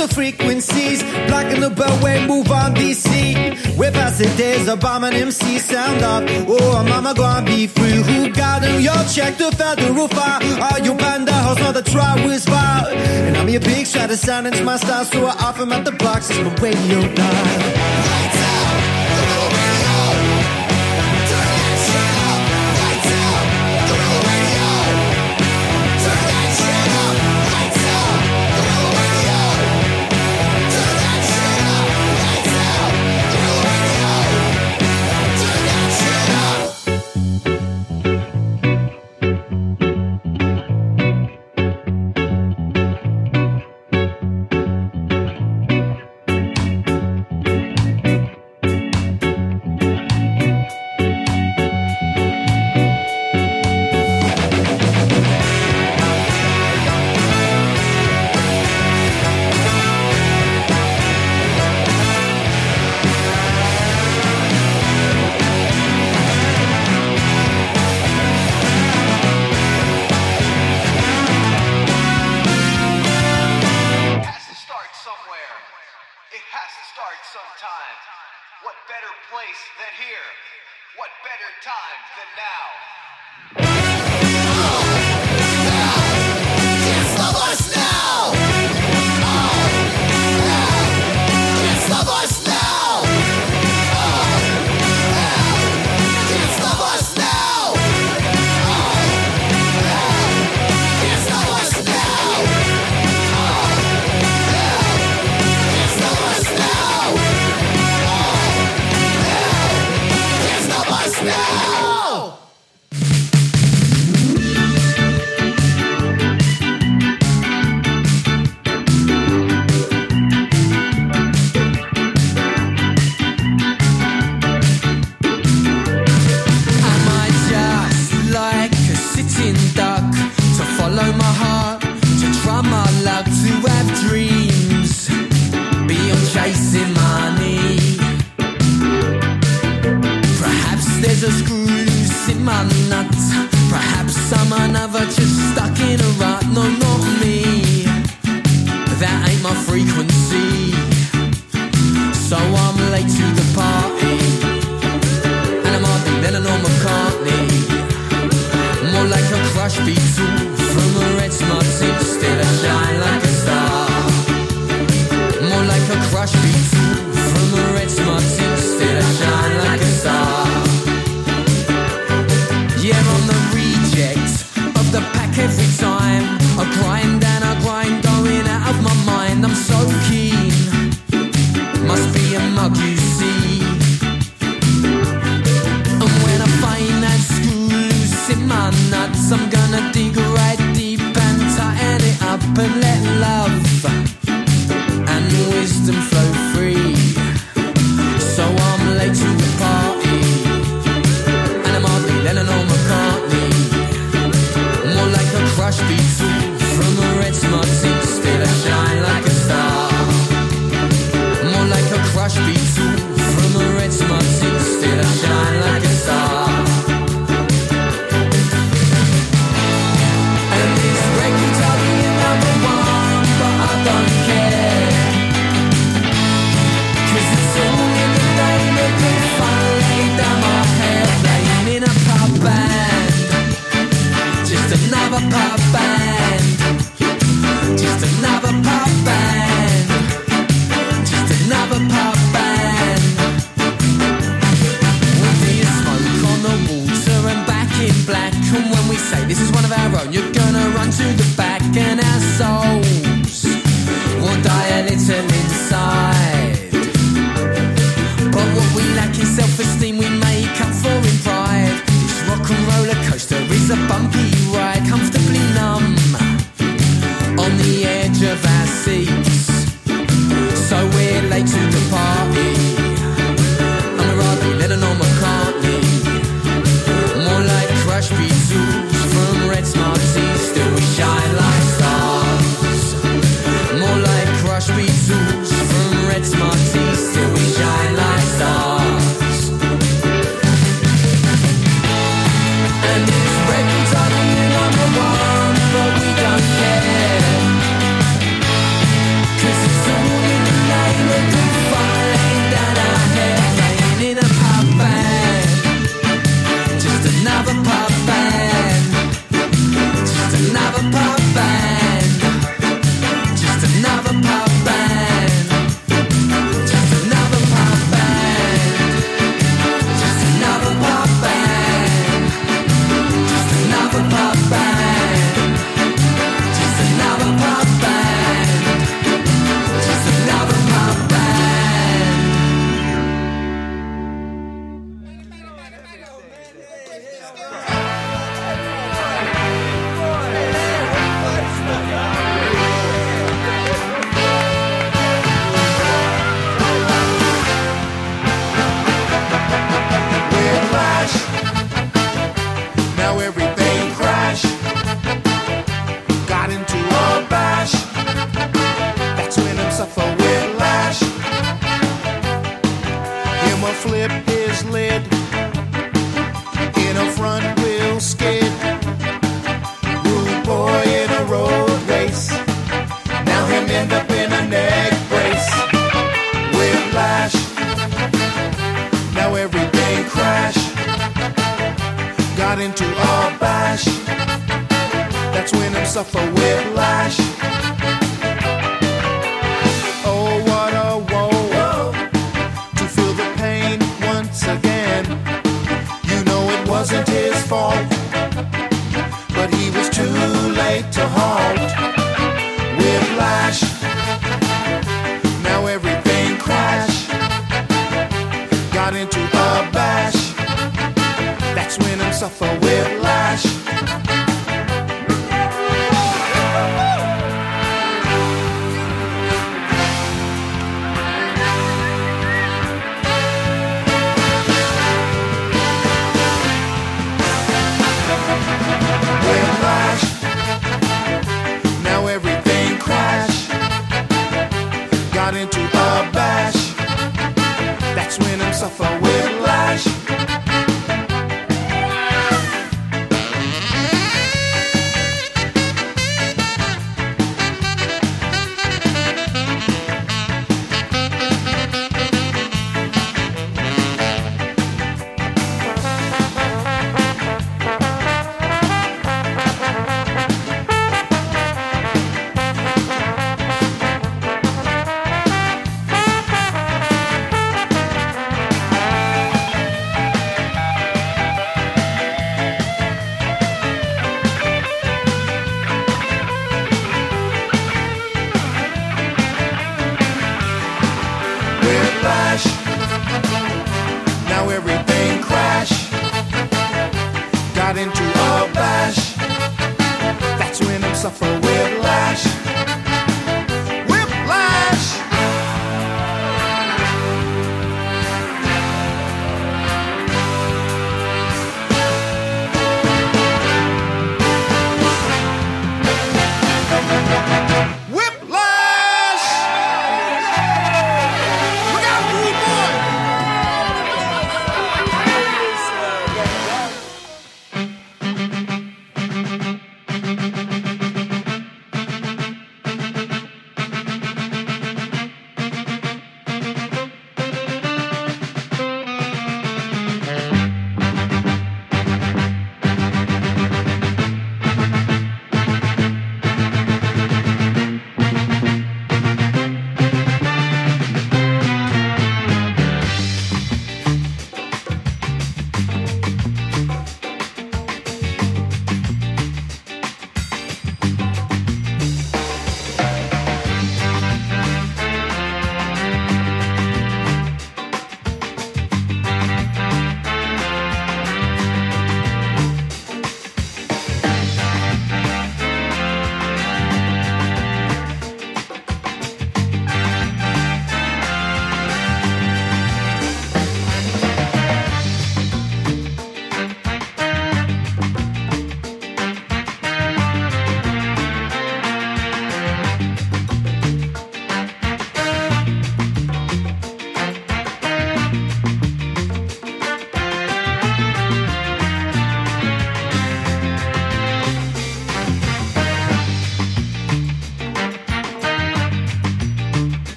Speaker 15: the frequencies, blocking the beltway, move on DC. We're past the days of bombing MC sound up. Oh, I'm mama gonna be free. Who got them? Yo, check the federal file. Are you panda? How's not the try was wild? And I'm your big shot to silence my style, so I offer him at the boxes way radio
Speaker 16: 9.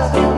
Speaker 16: Watch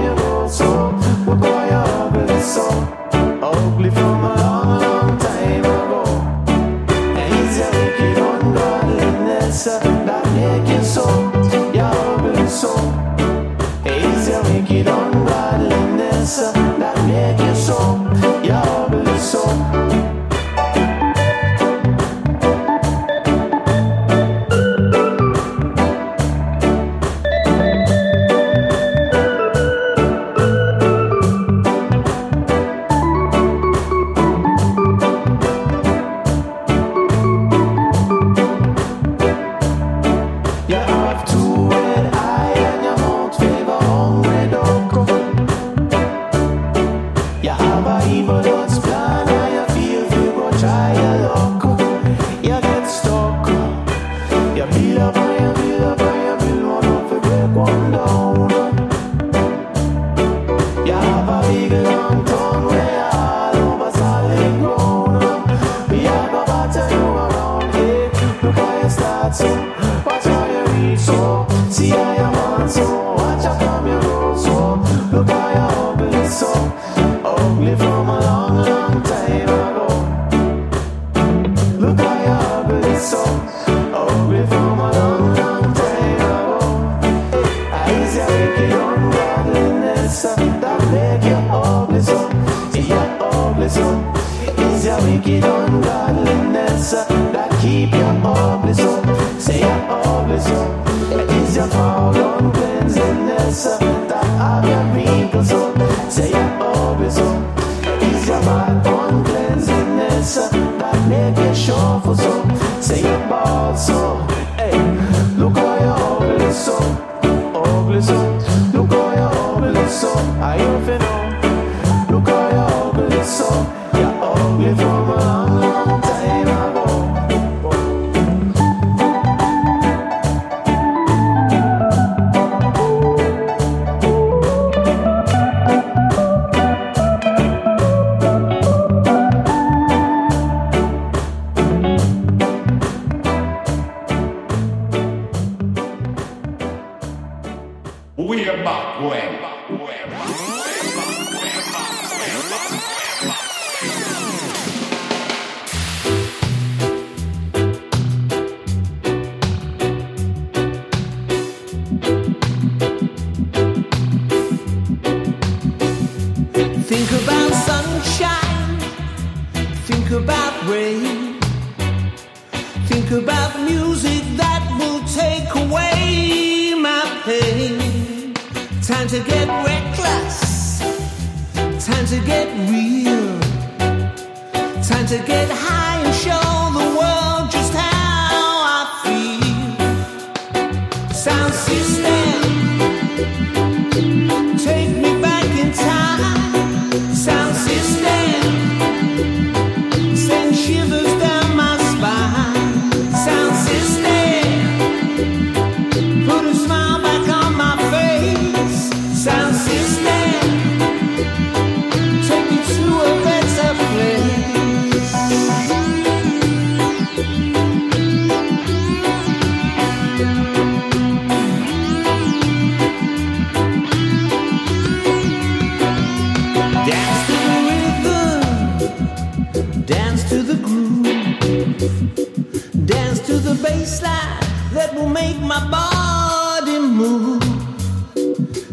Speaker 7: move.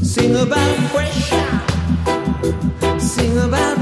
Speaker 7: Sing about pressure, sing about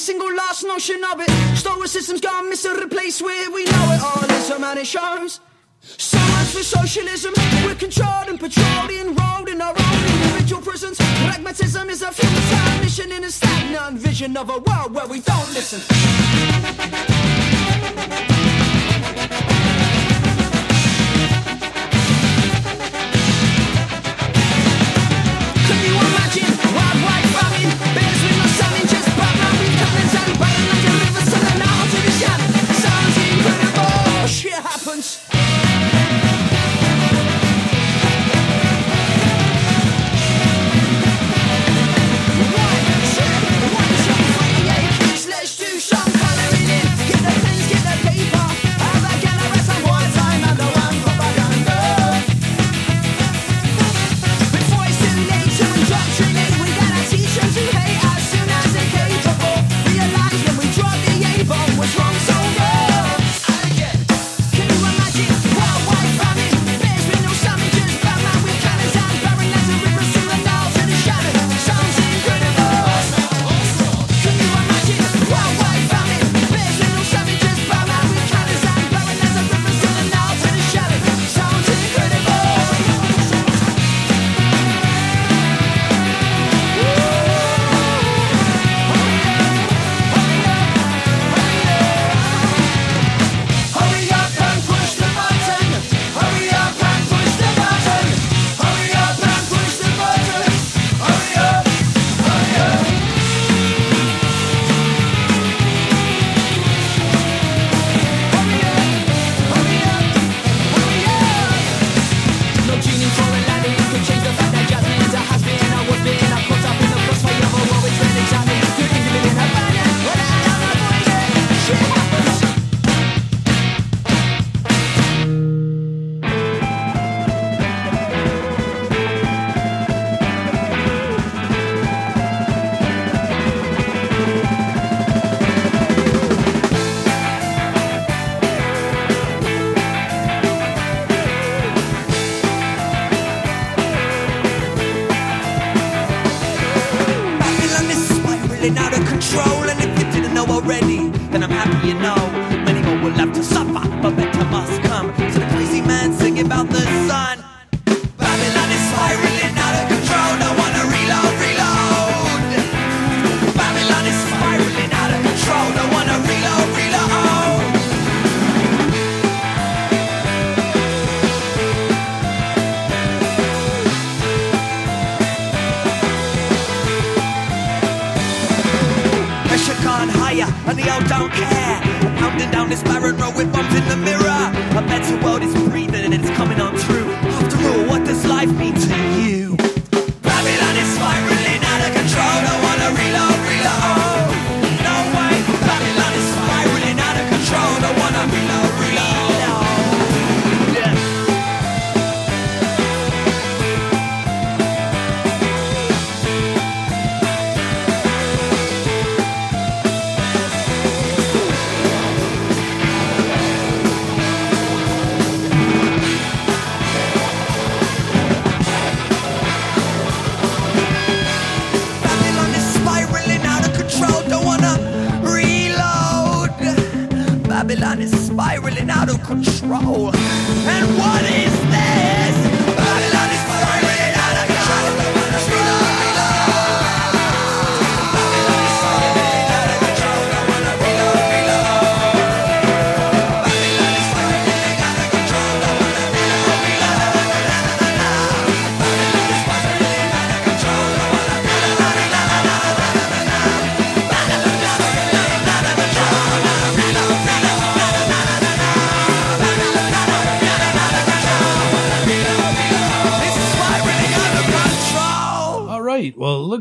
Speaker 7: single last notion of it. Stoicism's gone missing a place where we know it all is a man it shows. So much for socialism, we're controlled and patrolled, enrolled in our own individual prisons. Pragmatism is a futile mission in a stagnant vision of a world where we don't listen.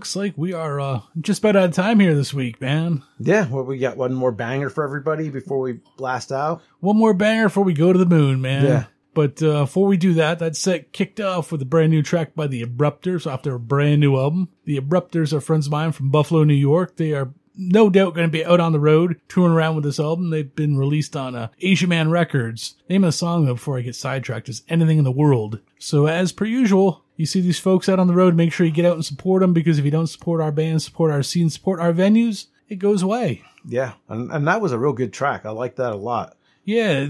Speaker 1: looks like we are uh, just about out of time here this week, man.
Speaker 2: Yeah, well, we got one more banger for everybody before we blast out.
Speaker 1: One more banger before we go to the moon, man.
Speaker 2: Yeah.
Speaker 1: But uh, before we do that, that set kicked off with a brand new track by the Abrupters off their brand new album. The Abrupters are friends of mine from Buffalo, New York. They are no doubt going to be out on the road touring around with this album. They've been released on uh, Asian Man Records. Name of the song though, before I get sidetracked is "Anything in the World." So as per usual, you see these folks out on the road, make sure you get out and support them because if you don't support our band, support our scene, support our venues, it goes away.
Speaker 2: Yeah, and, and that was a real good track. I like that a lot.
Speaker 1: Yeah,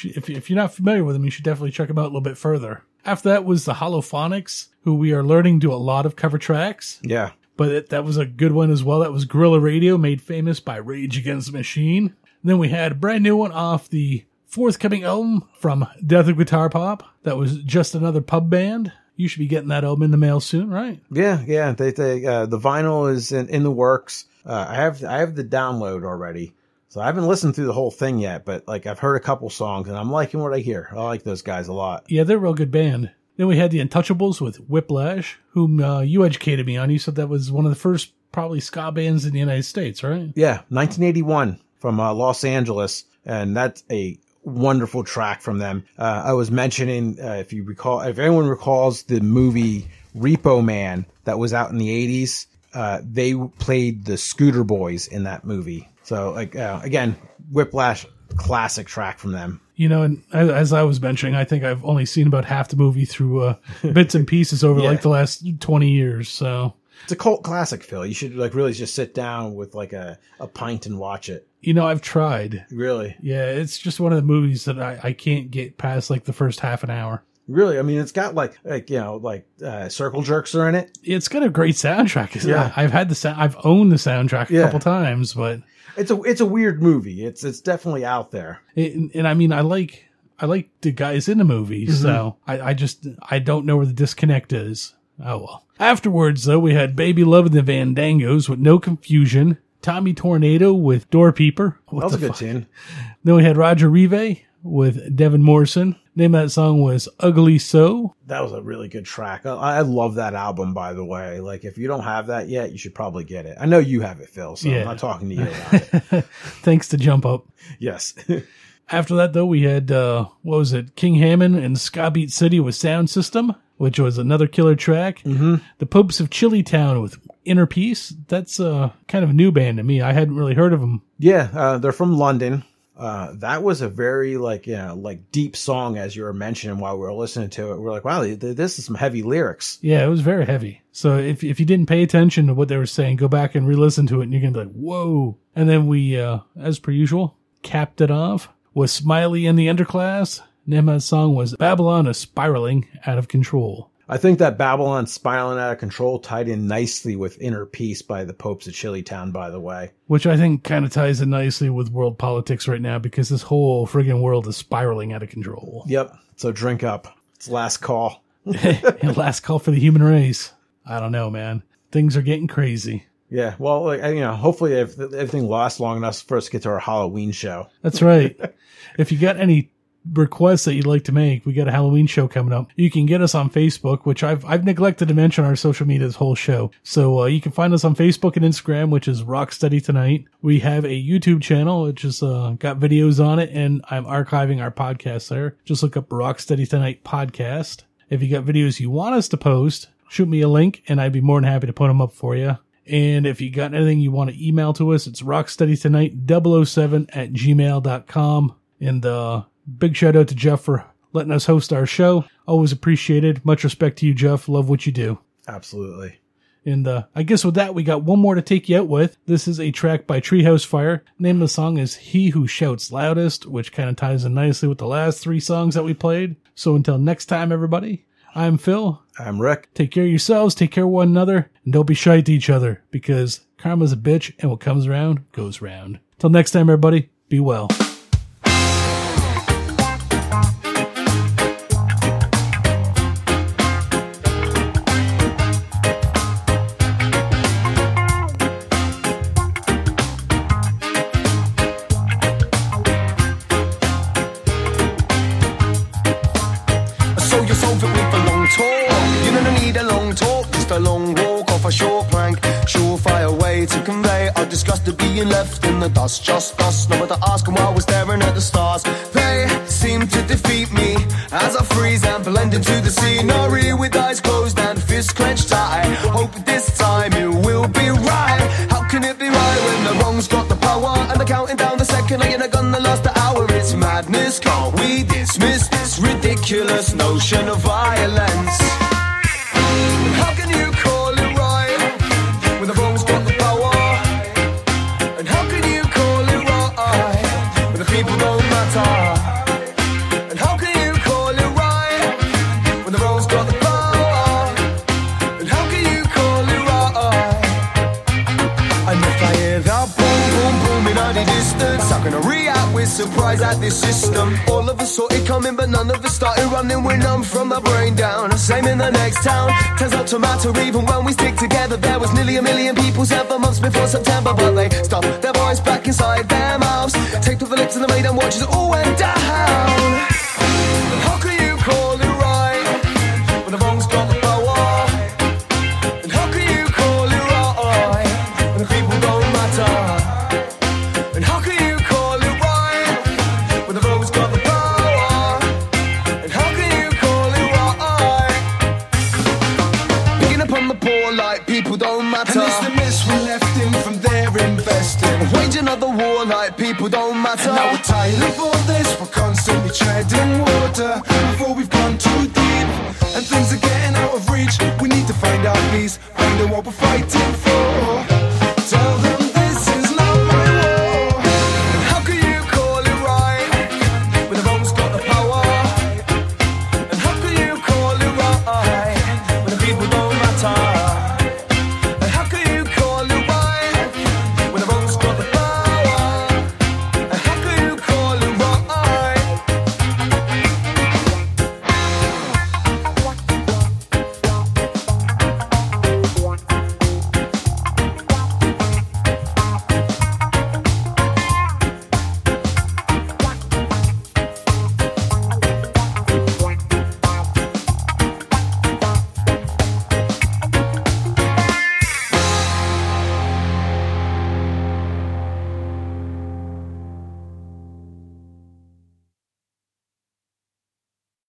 Speaker 1: if, if you're not familiar with them, you should definitely check them out a little bit further. After that was the Holophonics, who we are learning do a lot of cover tracks.
Speaker 2: Yeah.
Speaker 1: But it, that was a good one as well. That was Guerrilla Radio, made famous by Rage Against the Machine. Then we had a brand new one off the forthcoming album from Death of Guitar Pop. That was just another pub band. You should be getting that album in the mail soon, right?
Speaker 2: Yeah, yeah. They, they uh, the vinyl is in, in the works. Uh, I have I have the download already, so I haven't listened through the whole thing yet. But like I've heard a couple songs, and I'm liking what I hear. I like those guys a lot.
Speaker 1: Yeah, they're a real good band. Then we had the Untouchables with Whiplash, whom uh, you educated me on. You said that was one of the first probably ska bands in the United States, right?
Speaker 2: Yeah, 1981 from uh, Los Angeles, and that's a wonderful track from them. Uh, I was mentioning, uh, if you recall, if anyone recalls the movie Repo Man that was out in the 80s, uh, they played the Scooter Boys in that movie. So, like, uh, again, Whiplash, classic track from them.
Speaker 1: You know, and as, I was mentioning, I think I've only seen about half the movie through uh, bits and pieces over
Speaker 2: Yeah.
Speaker 1: like the last 20 years. So,
Speaker 2: It's a cult classic, Phil. You should like really just sit down with like a, a pint and watch it.
Speaker 1: you know, I've tried.
Speaker 2: Really?
Speaker 1: Yeah, it's just one of the movies that I, I can't get past like the first half an hour.
Speaker 2: Really? I mean, it's got like like you know like uh, circle jerks are in it.
Speaker 1: It's got a great soundtrack.
Speaker 2: Yeah.
Speaker 1: Yeah, I've had the sound. I've owned the soundtrack a
Speaker 2: Yeah.
Speaker 1: couple times, but
Speaker 2: It's a it's a weird movie. It's it's definitely out there.
Speaker 1: it, and I mean, I like I like the guys in the movie,
Speaker 2: Mhm.
Speaker 1: so I, I just I don't know where the disconnect is. Oh well. Afterwards, though, we had Baby Love and the Vandangos with No Confusion, Tommy Tornado with Door Peeper. What
Speaker 2: that was a good
Speaker 1: fuck?
Speaker 2: tune.
Speaker 1: Then we had Roger Rivas with Devin Morrison. Name of that song was Ugly So.
Speaker 2: That was a really good track. I, I love that album, by the way. Like, if you don't have that yet, you should probably get it. I know you have it, Phil. So
Speaker 1: Yeah.
Speaker 2: I'm not talking to you about it.
Speaker 1: Thanks to Jump Up.
Speaker 2: Yes.
Speaker 1: After that, though, we had, uh, what was it? King Hammond and Ska Beat City with Sound System, which was another killer track. Mm-hmm. The Popes of Chillitown with Inner Peace. That's uh, kind of a new band to me. I hadn't really heard of them.
Speaker 2: yeah, uh, they're from London. Uh, that was a very like you know, like deep song as you were mentioning while we were listening to it. We're like, wow, th- this is some heavy lyrics.
Speaker 1: Yeah, it was very heavy. So if if you didn't pay attention to what they were saying, go back and re-listen to it, and you're gonna be like, "Whoa!" And then we, uh, as per usual, capped it off with Smiley and the Underclass. Name song was "Babylon is Spiraling Out of Control."
Speaker 2: I think that Babylon spiraling out of control tied in nicely with Inner Peace by the Popes of Chillitown, by the way.
Speaker 1: Which I think kind of ties in nicely with world politics right now because this whole friggin' world is spiraling out of control.
Speaker 2: Yep. So drink up. It's last call.
Speaker 1: Last call for the human race. I don't know, man. Things are getting crazy.
Speaker 2: Yeah. Well, like, you know, hopefully if everything lasts long enough for us to get to our Halloween show.
Speaker 1: That's right. if you got any requests that you'd like to make, we got a Halloween show coming up. You can get us on Facebook, which I've I've neglected to mention our social media this whole show. So uh, you can find us on Facebook and Instagram, which is Rocksteady Tonight. We have a YouTube channel, which is uh, got videos on it, and I'm archiving our podcast there. Just look up Rocksteady Tonight podcast. If you got videos you want us to post, shoot me a link, and I'd be more than happy to put them up for you. And if you got anything you want to email to us, it's rocksteadytonight007 at gmail.com. And uh, big shout out to Jeff for letting us host our show. Always appreciated. Much respect to you, Jeff. Love what you do.
Speaker 2: Absolutely.
Speaker 1: And uh, I guess with that, we got one more to take you out with. This is a track by Treehouse Fire. Name of the song is He Who Shouts Loudest, which kind of ties in nicely with the last three songs that we played. So until next time, everybody, I'm Phil.
Speaker 2: I'm Rick.
Speaker 1: Take care of yourselves, take care of one another, and don't be shy to each other because karma's a bitch and what comes around goes round. Till next time, everybody, be well.
Speaker 17: left in the dust, just us. No matter asking why, we're staring at the stars. They seem to defeat me as I freeze and blend into the scenery with eyes closed and fists clenched tight. Hope this time it will be right. How can it be right when the wrong's got the power and they're counting down the second and they're gonna last the hour? It's madness. Can't we dismiss this ridiculous notion
Speaker 18: of violence? eyes at this system. All of us saw it coming, but none of us started running. We're numb from the brain down. Same in the next town. Turns out to matter even when we stick together. There was nearly a million people seven months before September, but they stuffed their voice back inside their mouths. Taped with the lips and the made and watch as all went down.
Speaker 19: Ay,